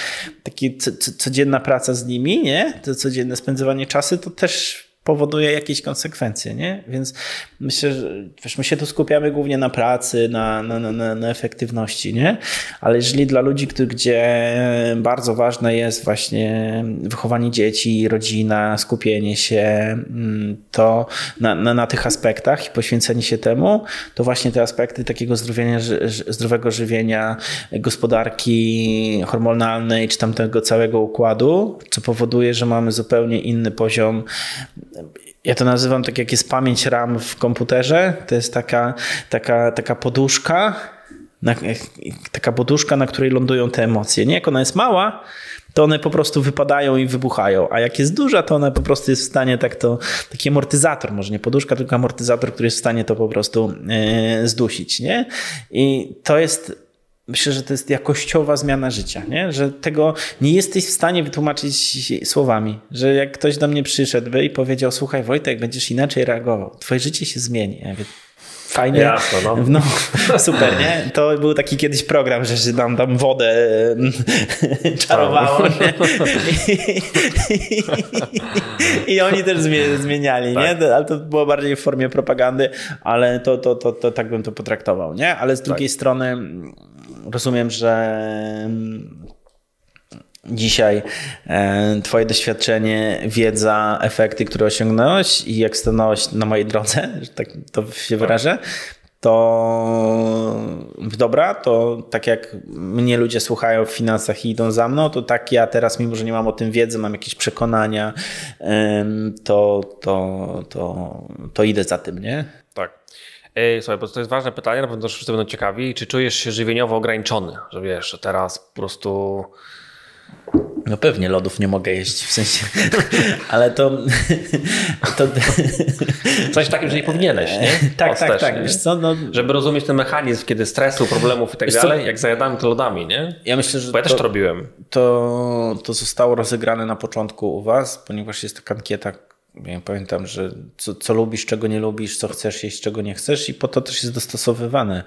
taki codzienna praca z nimi, nie? To codzienne spędzanie czasu, to też powoduje jakieś konsekwencje, nie? Więc myślę, że wiesz, my się tu skupiamy głównie na pracy, na, na, na, na efektywności, nie? Ale jeżeli dla ludzi, gdzie bardzo ważne jest właśnie wychowanie dzieci, rodzina, skupienie się, mm, to na, na, na tych aspektach i poświęcenie się temu, to właśnie te aspekty takiego zdrowienia, zdrowego żywienia, gospodarki hormonalnej, czy tam tego całego układu, co powoduje, że mamy zupełnie inny poziom ja to nazywam tak jak jest pamięć RAM w komputerze. To jest taka, taka, taka poduszka, na, taka poduszka, na której lądują te emocje. Nie, jak ona jest mała, to one po prostu wypadają i wybuchają, a jak jest duża, to ona po prostu jest w stanie tak to, taki amortyzator, może nie poduszka, tylko amortyzator, który jest w stanie to po prostu yy, zdusić, nie? I to jest myślę, że to jest jakościowa zmiana życia, nie? że tego nie jesteś w stanie wytłumaczyć słowami, że jak ktoś do mnie przyszedł i powiedział, słuchaj Wojtek, będziesz inaczej reagował, twoje życie się zmieni. Ja mówię, fajnie. Jasno, no. [LAUGHS] no. super, nie? To był taki kiedyś program, że się tam, tam wodę [LAUGHS] czarowało. I, I, oni też zmieniali, tak. nie? Ale to było bardziej w formie propagandy, ale to, to, to, to tak bym to potraktował, nie? Ale z drugiej tak. strony rozumiem, że dzisiaj Twoje doświadczenie, wiedza, efekty, które osiągnąłeś i jak stanąłeś na mojej drodze, [LAUGHS] że tak to się wyrażę, to dobra, to tak jak mnie ludzie słuchają w finansach i idą za mną, to tak ja teraz, mimo że nie mam o tym wiedzy, mam jakieś przekonania, to, to, to, to idę za tym, nie? Słuchaj, bo to jest ważne pytanie, na pewno wszyscy będą ciekawi. Czy czujesz się żywieniowo ograniczony? Że wiesz, że teraz po prostu no pewnie lodów nie mogę jeść, w sensie, [LAUGHS] ale to... [LAUGHS] to... Coś takim, że nie powinieneś, nie? [LAUGHS] tak, tak, tak. Wiesz co, no... Żeby rozumieć ten mechanizm, kiedy stresu, problemów i tak dalej, jak zajadamy to lodami, nie? Ja myślę, że Bo ja to, też to robiłem. To, to zostało rozegrane na początku u was, ponieważ jest taka ankieta, ja pamiętam, że co, co, lubisz, czego nie lubisz, co chcesz jeść, czego nie chcesz i po to też jest dostosowywane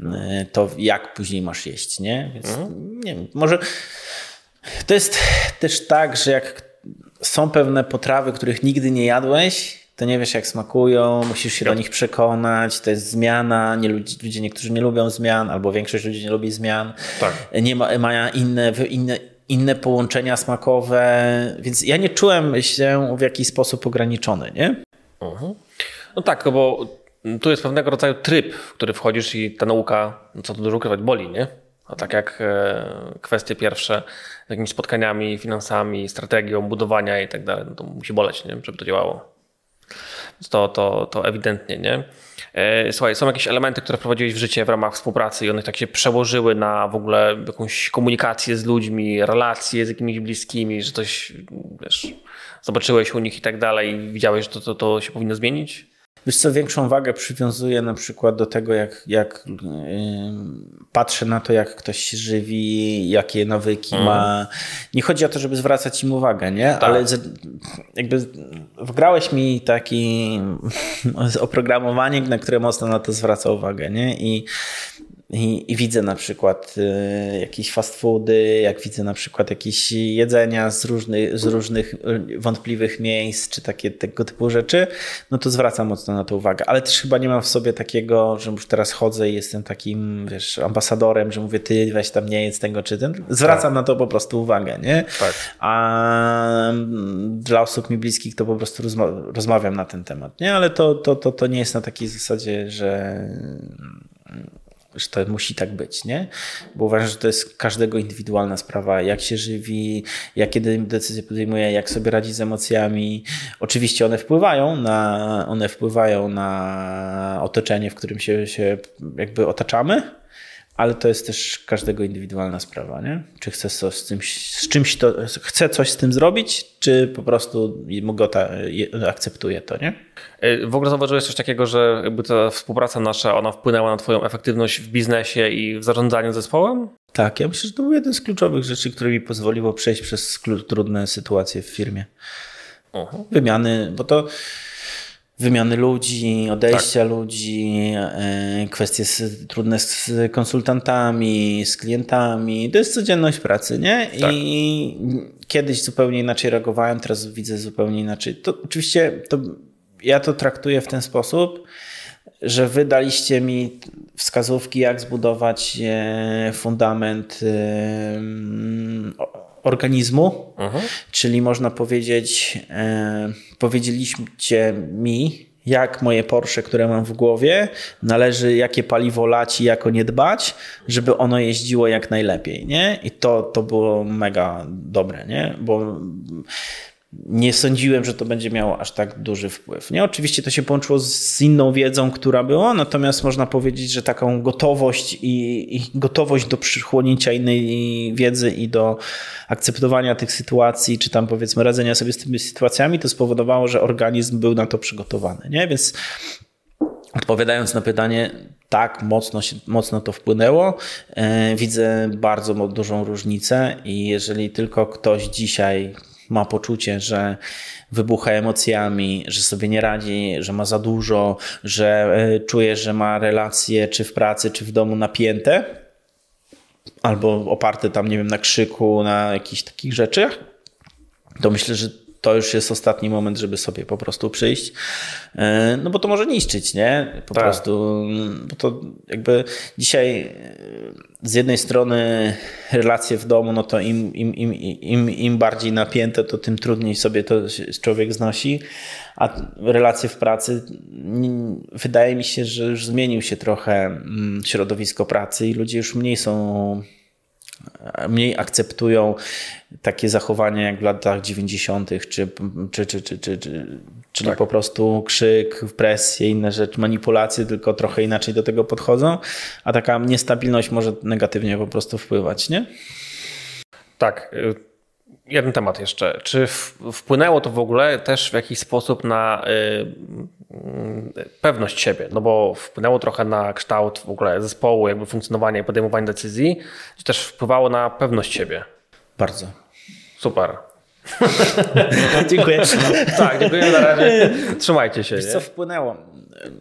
e, to, jak później masz jeść, nie? Więc mhm. nie wiem, może to jest też tak, że jak są pewne potrawy, których nigdy nie jadłeś, to nie wiesz jak smakują, musisz się do nich przekonać, to jest zmiana, nie, ludzie, ludzie niektórzy nie lubią zmian, albo większość ludzi nie lubi zmian, tak. nie ma, mają inne, inne, inne połączenia smakowe, więc ja nie czułem się w jakiś sposób ograniczony, nie? Uh-huh. No tak, no bo tu jest pewnego rodzaju tryb, w który wchodzisz i ta nauka, co tu dużo ukrywać, boli, nie? A tak jak e, kwestie pierwsze z jakimiś spotkaniami, finansami, strategią budowania i tak dalej, no to musi boleć, nie? żeby to działało. To, to, to ewidentnie, nie? E, słuchaj, są jakieś elementy, które wprowadziłeś w życie w ramach współpracy i one tak się przełożyły na w ogóle jakąś komunikację z ludźmi, relacje z jakimiś bliskimi, że coś, wiesz, zobaczyłeś u nich i tak dalej i widziałeś, że to, to, to się powinno zmienić? Wiesz co, większą wagę przywiązuję na przykład do tego, jak, jak yy, patrzę na to, jak ktoś się żywi, jakie nawyki mm. ma. Nie chodzi o to, żeby zwracać im uwagę, nie? Tak. Ale jakby wgrałeś mi taki [LAUGHS] oprogramowanie, na które mocno na to zwraca uwagę, nie? I i, i, widzę na przykład y, jakieś fast foody, jak widzę na przykład jakieś jedzenia z, różnych z różnych y, wątpliwych miejsc, czy takie tego typu rzeczy, no to zwracam mocno na to uwagę. Ale też chyba nie mam w sobie takiego, że już teraz chodzę i jestem takim, wiesz, ambasadorem, że mówię, ty weź tam nie jedz tego czy ten. Zwracam tak. na to po prostu uwagę, nie? Tak. A mm, dla osób mi bliskich to po prostu rozma rozmawiam na ten temat, nie? Ale to, to, to, to nie jest na takiej zasadzie, że że to musi tak być, nie? Bo uważam, że to jest każdego indywidualna sprawa, jak się żywi, jakie decyzje podejmuje, jak sobie radzi z emocjami. Oczywiście one wpływają na, one wpływają na otoczenie, w którym się, się jakby otaczamy, ale to jest też każdego indywidualna sprawa, nie? Czy chce coś z, tym, z czymś to, chce coś z tym zrobić, czy po prostu mogota akceptuje to, nie? E, w ogóle zauważyłeś coś takiego, że jakby ta współpraca nasza, ona wpłynęła na twoją efektywność w biznesie i w zarządzaniu zespołem? Tak, ja myślę, że to był jeden z kluczowych rzeczy, który mi pozwoliło przejść przez trudne sytuacje w firmie. -huh. Wymiany, bo to wymiany ludzi, odejścia tak. ludzi, e, kwestie trudne z konsultantami, z klientami. To jest codzienność pracy, nie? Tak. I kiedyś zupełnie inaczej reagowałem, teraz widzę zupełnie inaczej. To oczywiście to, ja to traktuję w ten sposób, że wy daliście mi wskazówki, jak zbudować e, fundament organizmu, mhm. czyli można powiedzieć, e, powiedzieliście mi, jak moje Porsche, które mam w głowie, należy jakie paliwo lać i jako nie dbać, żeby ono jeździło jak najlepiej, nie? I to, to było mega dobre, nie? Bo nie sądziłem, że to będzie miało aż tak duży wpływ. Nie? Oczywiście to się połączyło z inną wiedzą, która była, natomiast można powiedzieć, że taką gotowość i, i gotowość do przychłonięcia innej wiedzy i do akceptowania tych sytuacji, czy tam powiedzmy radzenia sobie z tymi sytuacjami, to spowodowało, że organizm był na to przygotowany. Nie? Więc odpowiadając na pytanie, tak, mocno, się, mocno to wpłynęło. E, widzę bardzo dużą różnicę i jeżeli tylko ktoś dzisiaj ma poczucie, że wybucha emocjami, że sobie nie radzi, że ma za dużo, że e, czuje, że ma relacje czy w pracy, czy w domu napięte, albo oparte tam, nie wiem, na krzyku, na jakichś takich rzeczach, to myślę, że to już jest ostatni moment, żeby sobie po prostu przyjść. E, no bo to może niszczyć, nie? Po tak. prostu, bo to jakby dzisiaj e, z jednej strony relacje w domu, no to im, im, im, im, im bardziej napięte, to tym trudniej sobie to człowiek znosi. A relacje w pracy, wydaje mi się, że już zmienił się trochę mm, środowisko pracy i ludzie już mniej są mniej akceptują takie zachowania jak w latach 90., czy, czy, czy, czy, czy, czy czyli tak. po prostu krzyk, presję, inne rzeczy, manipulacje, tylko trochę inaczej do tego podchodzą, a taka niestabilność może negatywnie po prostu wpływać, nie? Tak. Jeden temat jeszcze. Czy wpłynęło to w ogóle też w jakiś sposób na y, y, pewność siebie? No bo wpłynęło trochę na kształt w ogóle zespołu, jakby funkcjonowanie i podejmowanie decyzji, czy też wpływało na pewność siebie? Bardzo. Super. dziękuję. [LAUGHS] tak, dziękuję na razie. Trzymajcie się. Wiesz, co wpłynęło?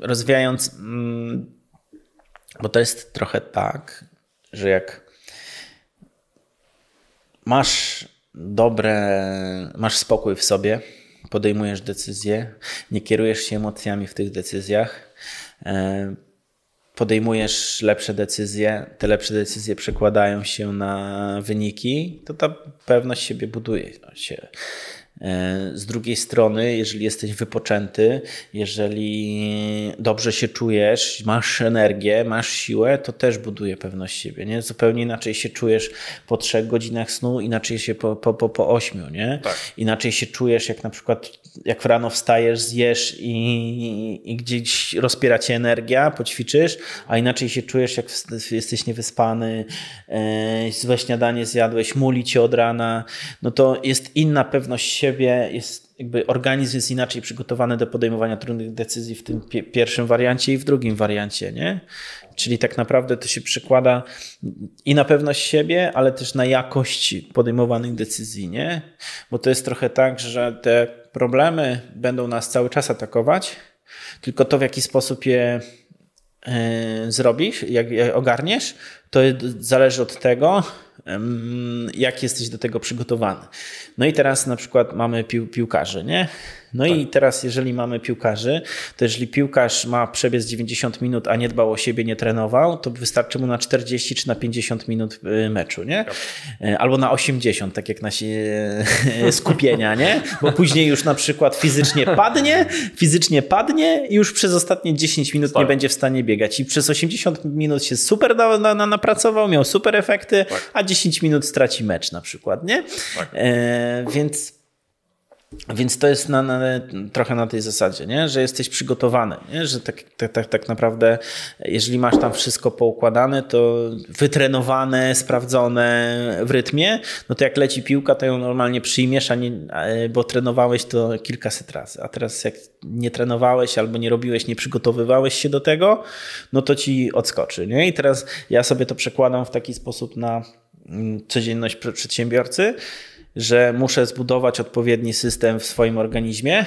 Rozwijając, mm, bo to jest trochę tak, że jak masz dobre, masz spokój w sobie, podejmujesz decyzje, nie kierujesz się emocjami w tych decyzjach, e, podejmujesz lepsze decyzje, te lepsze decyzje przekładają się na wyniki, to ta pewność siebie buduje się. E, z drugiej strony, jeżeli jesteś wypoczęty, jeżeli dobrze się czujesz, masz energię, masz siłę, to też buduje pewność siebie. Nie? Zupełnie inaczej się czujesz po trzech godzinach snu, inaczej się po, po, po, po ośmiu. Nie? Tak. Inaczej się czujesz, jak na przykład jak rano wstajesz, zjesz i, i gdzieś rozpiera cię energia, poćwiczysz, a inaczej się czujesz, jak jesteś niewyspany, e, złe śniadanie zjadłeś, muli cię od rana, no to jest inna pewność siebie siebie, jest jakby organizm jest inaczej przygotowany do podejmowania trudnych decyzji w tym pierwszym wariancie i w drugim wariancie, nie? Czyli tak naprawdę to się przekłada i na pewność siebie, ale też na jakość podejmowanych decyzji, nie? Bo to jest trochę tak, że te problemy będą nas cały czas atakować, tylko to w jaki sposób je e, zrobisz, jak je ogarniesz, to zależy od tego, jak jesteś do tego przygotowany. No i teraz na przykład mamy pił, piłkarzy, nie? No tak. i teraz, jeżeli mamy piłkarzy, to jeżeli piłkarz ma przebiec 90 minut, a nie dbał o siebie, nie trenował, to wystarczy mu na 40 czy na 50 minut y, meczu, nie? Tak. Y, albo na 80, tak jak nasi y, [LAUGHS] skupienia, nie? Bo później już na przykład fizycznie padnie, fizycznie padnie i już przez ostatnie 10 minut tak. nie będzie w stanie biegać. I przez 80 minut się super na, na, na, napracował, miał super efekty, tak. a 10 minut straci mecz na przykład, nie? Tak. E, więc więc to jest na, na, trochę na tej zasadzie, nie? że jesteś przygotowany, nie? że tak, tak, tak, tak naprawdę, jeżeli masz tam wszystko poukładane, to wytrenowane, sprawdzone w rytmie, no to jak leci piłka, to ją normalnie przyjmiesz, a nie, bo trenowałeś to kilkaset razy. A teraz jak nie trenowałeś albo nie robiłeś, nie przygotowywałeś się do tego, no to ci odskoczy. Nie? I teraz ja sobie to przekładam w taki sposób na mm, codzienność przedsiębiorcy, że muszę zbudować odpowiedni system w swoim organizmie,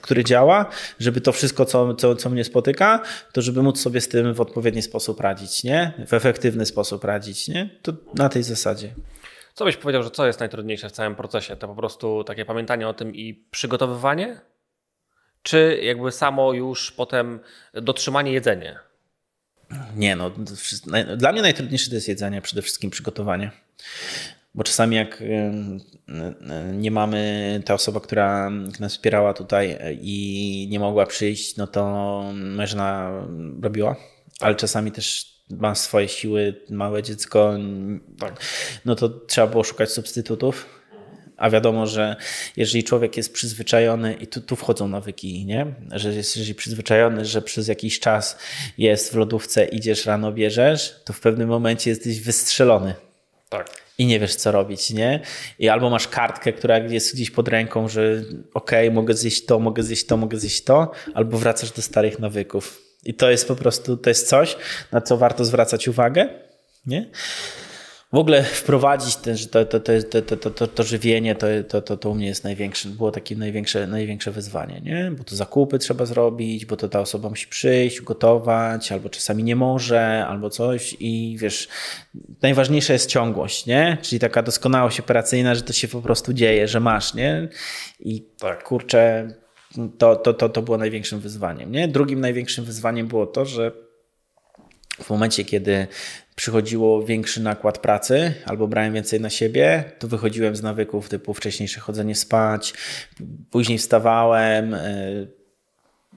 który działa, żeby to wszystko, co, co, co mnie spotyka, to żeby móc sobie z tym w odpowiedni sposób radzić, nie? W efektywny sposób radzić, nie? To na tej zasadzie. Co byś powiedział, że co jest najtrudniejsze w całym procesie? To po prostu takie pamiętanie o tym i przygotowywanie? Czy jakby samo już potem dotrzymanie jedzenie? Nie, no dla mnie najtrudniejsze to jest jedzenie, przede wszystkim przygotowanie. Bo czasami jak nie mamy ta osoba, która nas wspierała tutaj i nie mogła przyjść, no to mężna robiła, ale czasami też ma swoje siły, małe dziecko, tak. no to trzeba było szukać substytutów. A wiadomo, że jeżeli człowiek jest przyzwyczajony, i tu, tu wchodzą nawyki, nie? że jest jeżeli przyzwyczajony, że przez jakiś czas jest w lodówce, idziesz rano, bierzesz, to w pewnym momencie jesteś wystrzelony. Tak i nie wiesz, co robić, nie? I albo masz kartkę, która jest gdzieś pod ręką, że okej, okay, mogę zjeść to, mogę zjeść to, mogę zjeść to, albo wracasz do starych nawyków. I to jest po prostu, to jest coś, na co warto zwracać uwagę, nie? W ogóle wprowadzić to, to, to, to, to, to żywienie, to, to, to, to u mnie jest największe, było takie największe, największe wyzwanie, nie? Bo to zakupy trzeba zrobić, bo to ta osoba musi przyjść, gotować, albo czasami nie może, albo coś i wiesz, najważniejsza jest ciągłość, nie? Czyli taka doskonałość operacyjna, że to się po prostu dzieje, że masz, nie? I tak, kurczę, to, to, to, to było największym wyzwaniem, nie? Drugim największym wyzwaniem było to, że w momencie, kiedy przychodziło większy nakład pracy albo brałem więcej na siebie, to wychodziłem z nawyków typu wcześniejsze chodzenie spać, później wstawałem. E,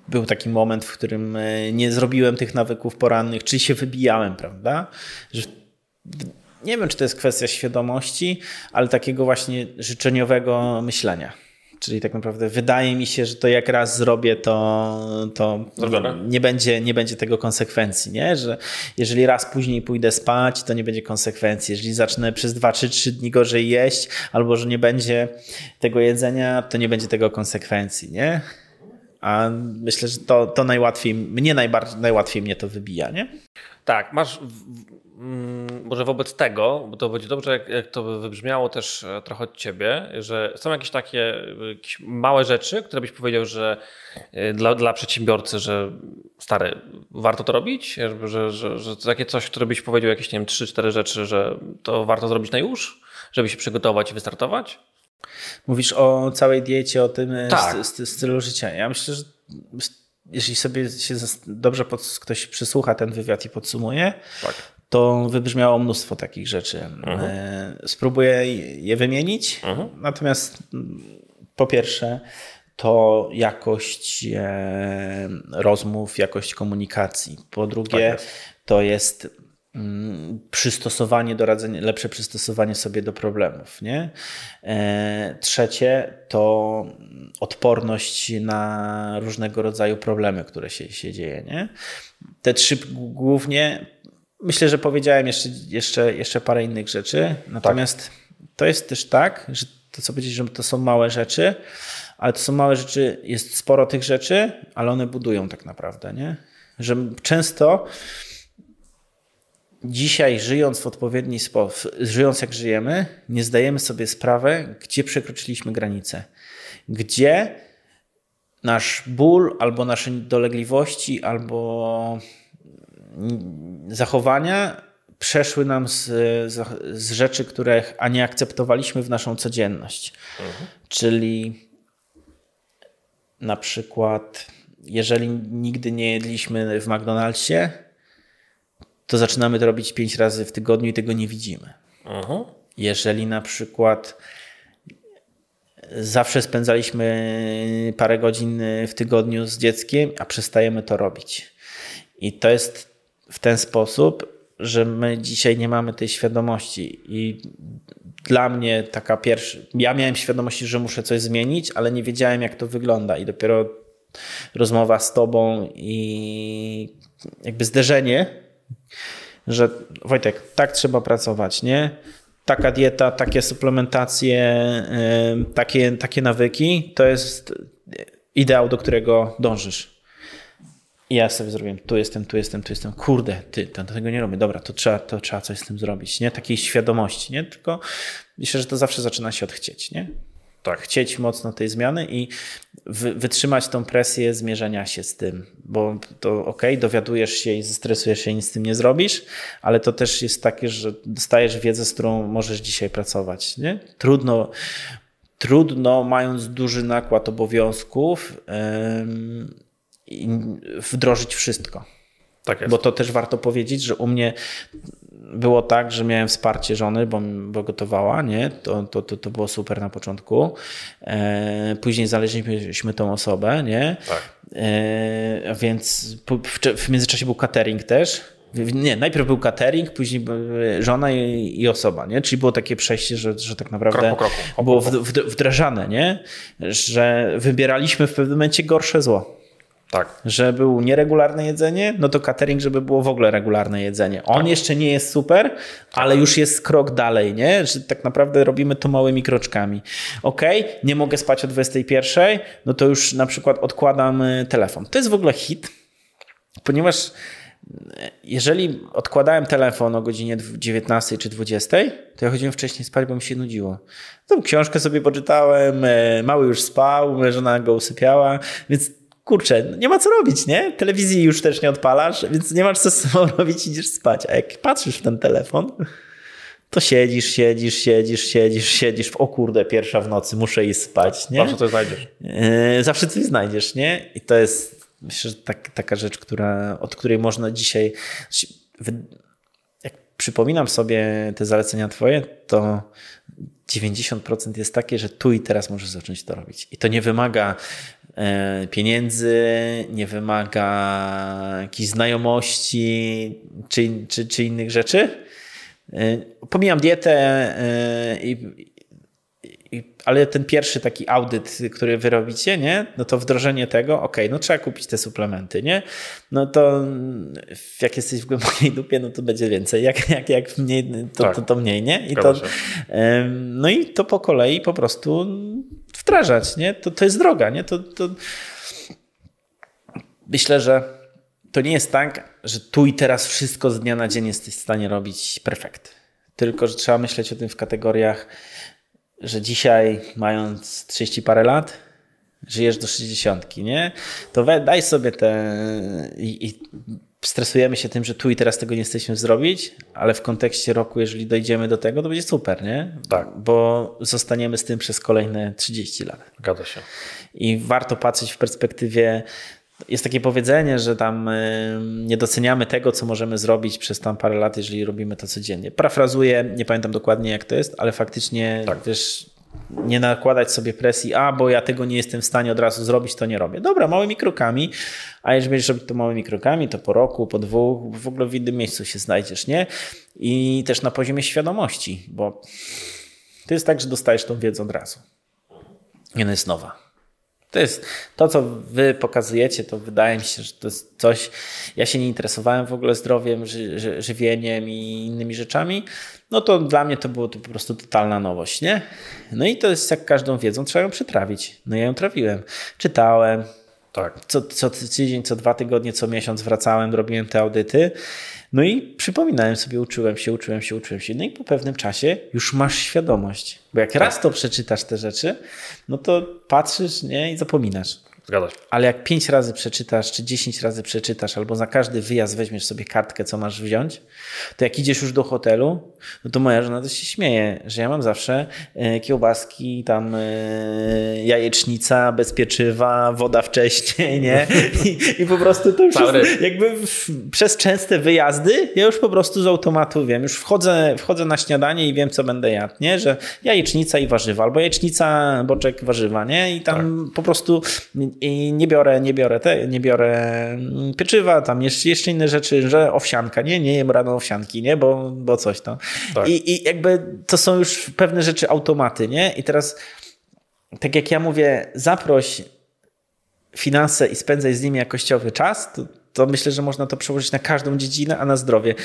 był taki moment, w którym e, nie zrobiłem tych nawyków porannych, czyli się wybijałem, prawda? Że nie wiem, czy to jest kwestia świadomości, ale takiego właśnie życzeniowego myślenia. Czyli tak naprawdę wydaje mi się, że to jak raz zrobię, to, to nie, będzie, nie będzie tego konsekwencji, nie? Że jeżeli raz później pójdę spać, to nie będzie konsekwencji. Jeżeli zacznę przez 2 czy 3 dni gorzej jeść, albo że nie będzie tego jedzenia, to nie będzie tego konsekwencji, nie? A myślę, że to, to najłatwiej, mnie najbardziej, najłatwiej mnie to wybija, nie? Tak, masz Mm, może wobec tego, bo to będzie dobrze, jak, jak, to wybrzmiało też e, trochę od ciebie, że są jakieś takie jakieś małe rzeczy, które byś powiedział, że e, dla, dla przedsiębiorcy, że stary, warto to robić? Że, że, że takie coś, które byś powiedział, jakieś, nie wiem, trzy, cztery rzeczy, że to warto zrobić na już, żeby się przygotować i wystartować? Mówisz o całej diecie, o tym e, tak. stylu życia. Ja myślę, że jeśli sobie się dobrze pod, ktoś przysłucha ten wywiad i podsumuje, tak to wybrzmiało mnóstwo takich rzeczy. Mhm. E, spróbuję je wymienić. Mhm. Natomiast mm, po pierwsze, to jakość e, rozmów, jakość komunikacji. Po drugie, tak jest. to jest przystosowanie do radzenia, lepsze przystosowanie sobie do problemów. Nie? E, trzecie to odporność na różnego rodzaju problemy, które się, się dzieje. Nie? Te trzy głównie Myślę, że powiedziałem jeszcze, jeszcze, jeszcze parę innych rzeczy. Natomiast tak. to jest też tak, że to co powiedzieć, że to są małe rzeczy, ale to są małe rzeczy, jest sporo tych rzeczy, ale one budują tak naprawdę, nie? Że często dzisiaj żyjąc w odpowiedni sposób, żyjąc jak żyjemy, nie zdajemy sobie sprawy, gdzie przekroczyliśmy granicę. Gdzie nasz ból albo nasze dolegliwości, albo zachowania przeszły nam z, z, rzeczy, których a nie akceptowaliśmy w naszą codzienność. Mhm. Czyli na przykład, jeżeli nigdy nie jedliśmy w McDonald'sie, to zaczynamy to robić pięć razy w tygodniu i tego nie widzimy. Mhm. Jeżeli na przykład zawsze spędzaliśmy parę godzin w tygodniu z dzieckiem, a przestajemy to robić. I to jest w ten sposób, że my dzisiaj nie mamy tej świadomości i dla mnie taka pierwsza, ja miałem świadomość, że muszę coś zmienić, ale nie wiedziałem jak to wygląda i dopiero rozmowa z tobą i jakby zderzenie, że Wojtek, tak trzeba pracować, nie? Taka dieta, takie suplementacje, takie, takie nawyki, to jest ideał, do którego dążysz. I ja sobie zrobiłem, tu jestem, tu jestem, tu jestem, kurde, ty, tego nie robię, dobra, to trzeba, to trzeba coś z tym zrobić, nie? Takiej świadomości, nie? Tylko myślę, że to zawsze zaczyna się od chcieć, nie? Tak. chcieć mocno tej zmiany i wytrzymać tą presję zmierzenia się z tym, bo to ok, dowiadujesz się i zestresujesz się i nic z tym nie zrobisz, ale to też jest takie, że dostajesz wiedzę, z którą możesz dzisiaj pracować. Nie? Trudno, trudno, mając duży nakład obowiązków, wdrożyć wszystko. Tak. Bo to też warto powiedzieć, że u mnie było tak, że miałem wsparcie żony, bo, bo gotowała, nie? To, to, to, to było super na początku. E, później znaleźliśmy tą osobę, nie? Tak. E, więc w, w międzyczasie był catering też. Nie, najpierw był catering, później żona i, i, osoba, nie? Czyli było takie przejście, że, że tak naprawdę krok po kroku. było wdrażane, nie? Że wybieraliśmy w pewnym momencie gorsze zło. Tak. Że było nieregularne jedzenie, no to catering, żeby było w ogóle regularne jedzenie. On tak. jeszcze nie jest super, ale już jest krok dalej, nie? Że tak naprawdę robimy to małymi kroczkami. Ok, nie mogę spać o 21, no to już na przykład odkładam y, telefon. To jest w ogóle hit, ponieważ y, jeżeli odkładałem telefon o godzinie 19 czy 20, to ja chodziłem wcześniej spać, bo mi się nudziło. Tą książkę sobie poczytałem, y, mały już spał, żona go usypiała, więc kurczę, nie ma co robić, nie? Telewizji już też nie odpalasz, więc nie masz co z sobą [LAUGHS] robić, idziesz spać. A jak patrzysz w ten telefon, to siedzisz, siedzisz, siedzisz, siedzisz, siedzisz. O kurde, pierwsza w nocy, muszę iść spać, nie? Zawsze coś znajdziesz. Yy, zawsze coś znajdziesz, nie? I to jest, myślę, że tak, taka rzecz, która, od której można dzisiaj... Jak przypominam sobie te zalecenia twoje, to 90% jest takie, że tu i teraz możesz zacząć to robić. I to nie wymaga E, pieniędzy, nie wymaga jakichś znajomości czy, czy, czy innych rzeczy. E, pomijam dietę, e, i, ale ten pierwszy taki audyt, który wy robicie, nie? no to wdrożenie tego, ok, no trzeba kupić te suplementy, nie? No to jak jesteś w głębokiej dupie, no to będzie więcej, jak, jak, jak mniej, to, tak. to, to, mniej, nie? I to, no i to po kolei po prostu wdrażać, nie? To, to jest droga, nie? To, to... Myślę, że to nie jest tak, że tu i teraz wszystko z dnia na dzień jesteś w stanie robić perfekt. Tylko, że trzeba myśleć o tym w kategoriach, że dzisiaj, mając 30 parę lat, żyjesz do 60, nie? To we, daj sobie te i, i stresujemy się tym, że tu i teraz tego nie jesteśmy zrobić, ale w kontekście roku, jeżeli dojdziemy do tego, to będzie super, nie? Tak. Bo zostaniemy z tym przez kolejne 30 lat. Zgadza się. I warto patrzeć w perspektywie jest takie powiedzenie, że tam y, nie doceniamy tego, co możemy zrobić przez tam parę lat, jeżeli robimy to codziennie. Parafrazuję, nie pamiętam dokładnie jak to jest, ale faktycznie tak. wiesz, nie nakładać sobie presji, a bo ja tego nie jestem w stanie od razu zrobić, to nie robię. Dobra, małymi krokami, a jeżeli będziesz robić to małymi krokami, to po roku, po dwóch, w ogóle w innym miejscu się znajdziesz, nie? I też na poziomie świadomości, bo to jest tak, że dostajesz tą wiedzę od razu. I ona jest nowa. To jest to, co wy pokazujecie, to wydaje mi się, że to jest coś. Ja się nie interesowałem w ogóle zdrowiem, ży, ży, żywieniem i innymi rzeczami. No to dla mnie to było to po prostu totalna nowość, nie? No i to jest jak każdą wiedzą, trzeba ją przetrawić. No ja ją trawiłem. Czytałem. Tak. Co, co tydzień, co dwa tygodnie, co miesiąc wracałem, robiłem te audyty. No i przypominałem sobie, uczyłem się, uczyłem się, uczyłem się. No i po pewnym czasie już masz świadomość. Bo jak tak. raz to przeczytasz te rzeczy, no to patrzysz nie, i zapominasz. Zgadza się. Ale jak pięć razy przeczytasz, czy dziesięć razy przeczytasz, albo za każdy wyjazd weźmiesz sobie kartkę, co masz wziąć, to jak idziesz już do hotelu, no to moja żona też się śmieje, że ja mam zawsze e, kiełbaski, tam e, jajecznica bez pieczywa, woda wcześniej, nie? [LAUGHS] I, i po prostu to już jest, jakby w, przez częste wyjazdy, ja już po prostu z automatu wiem, już wchodzę, wchodzę na śniadanie i wiem, co będę jadł, nie? Że jajecznica i warzywa, albo jajecznica, boczek, warzywa, nie? I tam tak. po prostu i nie biorę, nie biorę te, nie biorę mm, pieczywa, tam jeszcze, jeszcze inne rzeczy, że owsianka, nie, nie jem rano owsianki, nie, bo, bo coś tam. Tak. I, I jakby to są już pewne rzeczy automaty, nie? I teraz tak jak ja mówię, zaproś finanse i spędzaj z nimi jakościowy czas, to, to myślę, że można to przełożyć na każdą dziedzinę, a na zdrowie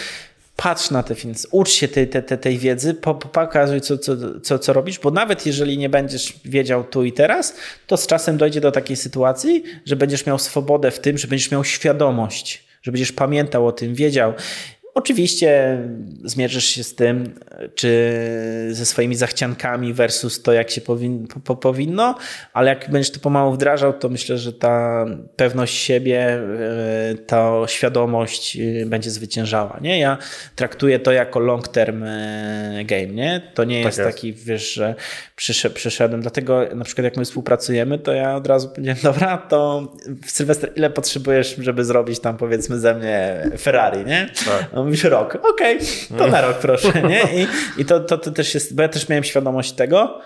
patrz na te finanse, ucz się tej, tej, tej wiedzy, pokazuj, co, co, co, co robisz, bo nawet jeżeli nie będziesz wiedział tu i teraz, to z czasem dojdzie do takiej sytuacji, że będziesz miał swobodę w tym, że będziesz miał świadomość, że będziesz pamiętał o tym, wiedział. Oczywiście zmierzysz się z tym, czy ze swoimi zachciankami versus to, jak się powin, po, powinno, ale jak będziesz to pomału wdrażał, to myślę, że ta pewność siebie, e, ta świadomość e, będzie zwyciężała. Nie? Ja traktuję to jako long term e, game. Nie? To nie jest, tak jest. taki, wiesz, że przyszedłem. Dlatego na przykład jak my współpracujemy, to ja od razu powiedziałem, dobra, to w Sylwester ile potrzebujesz, żeby zrobić tam powiedzmy ze mnie Ferrari, nie? Tak. Mówisz rok. Okej, okay, to na rok proszę, nie? I, i to, to, to też jest, bo ja też miałem świadomość tego,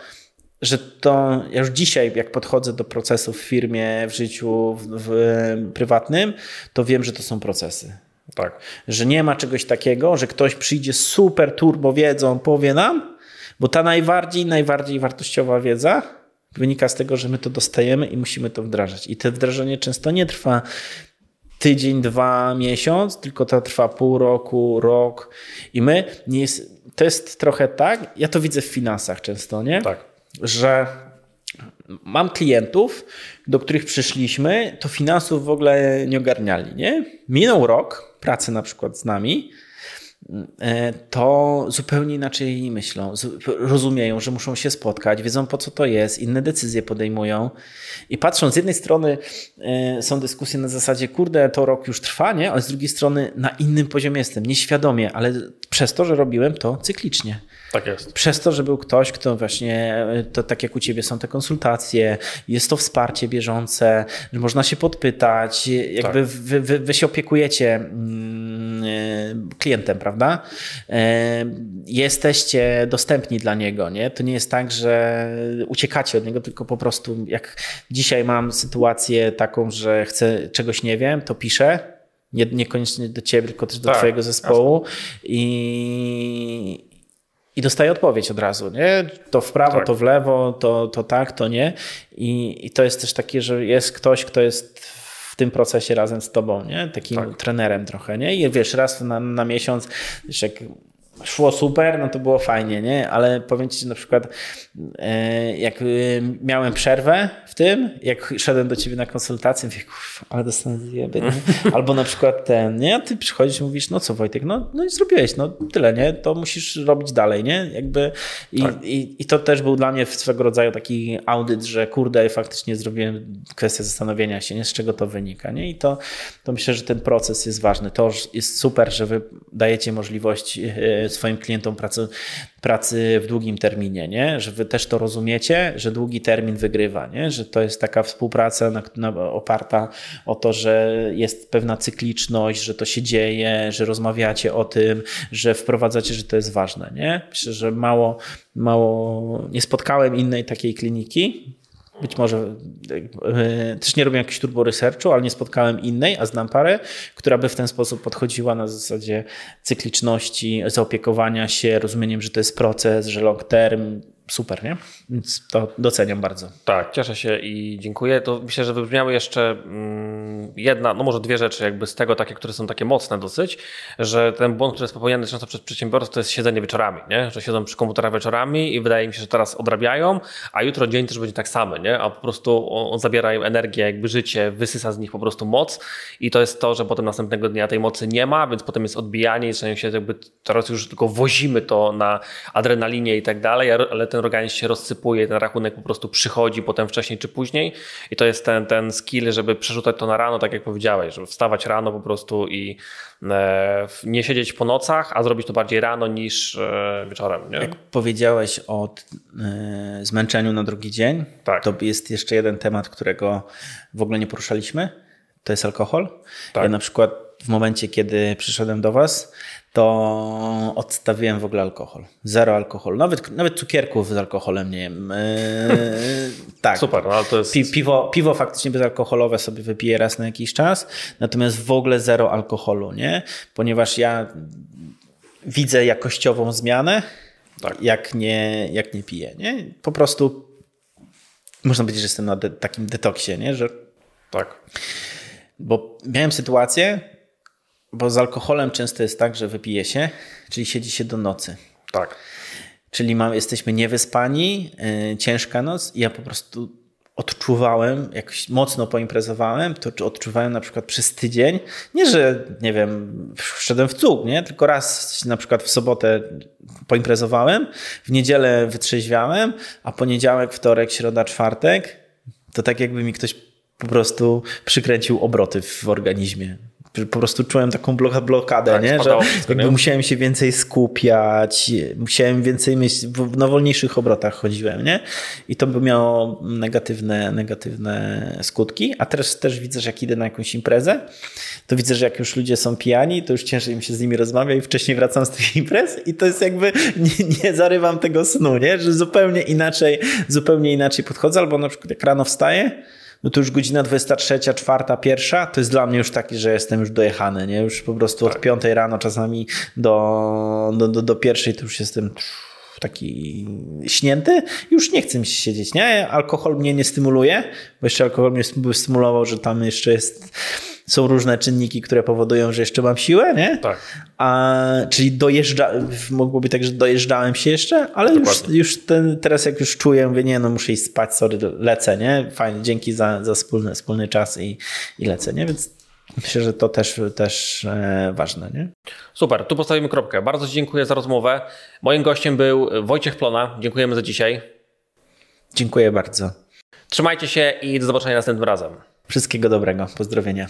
że to ja już dzisiaj, jak podchodzę do procesów w firmie, w życiu w, w, prywatnym, to wiem, że to są procesy. Tak. Że nie ma czegoś takiego, że ktoś przyjdzie super turbo wiedzą, powie nam, bo ta najbardziej, najbardziej wartościowa wiedza wynika z tego, że my to dostajemy i musimy to wdrażać. I to wdrażanie często nie trwa tydzień, dwa, miesiąc, tylko to trwa pół roku, rok. I my nie jest, to jest trochę tak, ja to widzę w finansach często, nie? Tak. Że mam klientów, do których przyszliśmy, to finansów w ogóle nie ogarniali, nie? Minął rok pracy na przykład z nami, to zupełnie inaczej myślą, rozumieją, że muszą się spotkać, wiedzą po co to jest, inne decyzje podejmują i patrzą, z jednej strony e, są dyskusje na zasadzie, kurde, to rok już trwa, nie? ale z drugiej strony na innym poziomie jestem, nieświadomie, ale przez to, że robiłem to cyklicznie. Tak jest. Przez to, że był ktoś, kto właśnie, to tak jak u ciebie są te konsultacje, jest to wsparcie bieżące, że można się podpytać, jakby tak. wy, wy, wy, się opiekujecie mm, e, klientem, prawda? E, jesteście dostępni dla niego, nie? To nie jest tak, że uciekacie od niego, tylko po prostu jak dzisiaj mam sytuację taką, że chcę, czegoś nie wiem, to piszę, nie, niekoniecznie do ciebie, tylko też do tak, twojego zespołu i, i dostaje odpowiedź od razu, nie? To w prawo, tak. to w lewo, to, to tak, to nie. I, I to jest też takie, że jest ktoś, kto jest w tym procesie razem z tobą, nie? Takim tak. trenerem trochę, nie? I wiesz, raz na, na miesiąc, wiesz, jak szło super, no to było fajnie, nie? Ale powiem ci, na przykład e, jak e, miałem przerwę w tym, jak szedłem do ciebie na konsultację, mówię, kurwa, ale dostanę zjeby, [LAUGHS] Albo na przykład ten, nie? A ty przychodzisz i mówisz, no co Wojtek, no, no i zrobiłeś, no tyle, nie? To musisz robić dalej, nie? Jakby i, tak. i, i to też był dla mnie swego rodzaju taki audyt, że kurde, faktycznie zrobiłem kwestię zastanowienia się, nie? Z czego to wynika, nie? I to, to myślę, że ten proces jest ważny. To jest super, że wy dajecie możliwość e, swoim klientom pracy, pracy w długim terminie, nie? że wy też to rozumiecie, że długi termin wygrywa, nie? że to jest taka współpraca na, na, oparta o to, że jest pewna cykliczność, że to się dzieje, że rozmawiacie o tym, że wprowadzacie, że to jest ważne. Nie? Myślę, że mało, mało nie spotkałem innej takiej kliniki, być może e, też nie robię jakiegoś turbo researchu, ale nie spotkałem innej, a znam parę, która by w ten sposób podchodziła na zasadzie cykliczności, zaopiekowania się, rozumieniem, że to jest proces, że long term, super, nie? Więc to doceniam bardzo. Tak, cieszę się i dziękuję. To myślę, że wybrzmiały jeszcze mm, jedna, no może dwie rzeczy jakby z tego takie, które są takie mocne dosyć, że ten błąd, który jest popełniany często przez przedsiębiorców, to jest siedzenie wieczorami, nie? Że siedzą przy komputerach wieczorami i wydaje mi się, że teraz odrabiają, a jutro dzień też będzie tak samo, nie? A po prostu on zabiera im energię, jakby życie, wysysa z nich po prostu moc i to jest to, że potem następnego dnia tej mocy nie ma, więc potem jest odbijanie i się jakby, teraz już tylko wozimy to na adrenalinie i tak dalej, ale ten ten organizm się rozsypuje, ten rachunek po prostu przychodzi potem wcześniej czy później i to jest ten, ten skill, żeby przerzucać to na rano, tak jak powiedziałeś, żeby wstawać rano po prostu i e, nie siedzieć po nocach, a zrobić to bardziej rano niż e, wieczorem. Nie? Jak powiedziałeś o e, zmęczeniu na drugi dzień, tak. to jest jeszcze jeden temat, którego w ogóle nie poruszaliśmy, to jest alkohol. Tak. Ja na przykład w momencie, kiedy przyszedłem do Was, to odstawiłem w ogóle alkohol. Zero alkoholu. Nawet, nawet cukierków z alkoholem nie jem. Eee, [LAUGHS] tak. Super, no, ale to jest... Pi, piwo, piwo faktycznie bezalkoholowe sobie wypiję raz na jakiś czas, natomiast w ogóle zero alkoholu, nie? Ponieważ ja widzę jakościową zmianę, tak. jak, nie, jak nie piję, nie? Po prostu można powiedzieć, że jestem na de takim detoksie, nie? Że... Tak. Bo miałem sytuację, bo z alkoholem często jest tak, że wypije się, czyli siedzi się do nocy. Tak. Czyli mam, jesteśmy niewyspani, yy, ciężka noc i ja po prostu odczuwałem, jak mocno poimprezowałem, to odczuwałem na przykład przez tydzień, nie, że nie wiem, wszedłem w cuk, nie? tylko raz na przykład w sobotę poimprezowałem, w niedzielę wytrzeźwiałem, a poniedziałek, wtorek, środa, czwartek, to tak jakby mi ktoś po prostu przykręcił obroty w organizmie po prostu czułem taką blokadę, tak, nie? że jakby nie? musiałem się więcej skupiać, musiałem więcej myśleć, na wolniejszych obrotach chodziłem, nie? I to by miało negatywne, negatywne skutki, a teraz też widzę, że jak idę na jakąś imprezę, to widzę, że jak już ludzie są pijani, to już ciężej mi się z nimi rozmawia i wcześniej wracam z tych imprez i to jest jakby, nie, nie zarywam tego snu, nie? Że zupełnie inaczej, zupełnie inaczej podchodzę, albo na przykład jak rano wstaję, no to już godzina 23, 4, 1 to jest dla mnie już taki, że jestem już dojechany, nie? Już po prostu tak. od 5 rano czasami do, do, do, do pierwszej to już jestem taki śnięty, już nie chcę mi się siedzieć, nie? Alkohol mnie nie stymuluje, bo jeszcze alkohol mnie stymulował, że tam jeszcze jest są różne czynniki, które powodują, że jeszcze mam siłę, nie? Tak. A, czyli dojeżdża, mogłoby tak, że dojeżdżałem się jeszcze, ale już, już ten, teraz jak już czuję, mówię, nie, no muszę iść spać, sorry, lecę, nie? Fajnie, dzięki za, za wspólny, wspólny czas i, i lecę, nie? Więc myślę, że to też, też e, ważne, nie? Super, tu postawimy kropkę. Bardzo dziękuję za rozmowę. Moim gościem był Wojciech Plona. Dziękujemy za dzisiaj. Dziękuję bardzo. Trzymajcie się i do zobaczenia następnym razem. Wszystkiego dobrego. Pozdrowienia.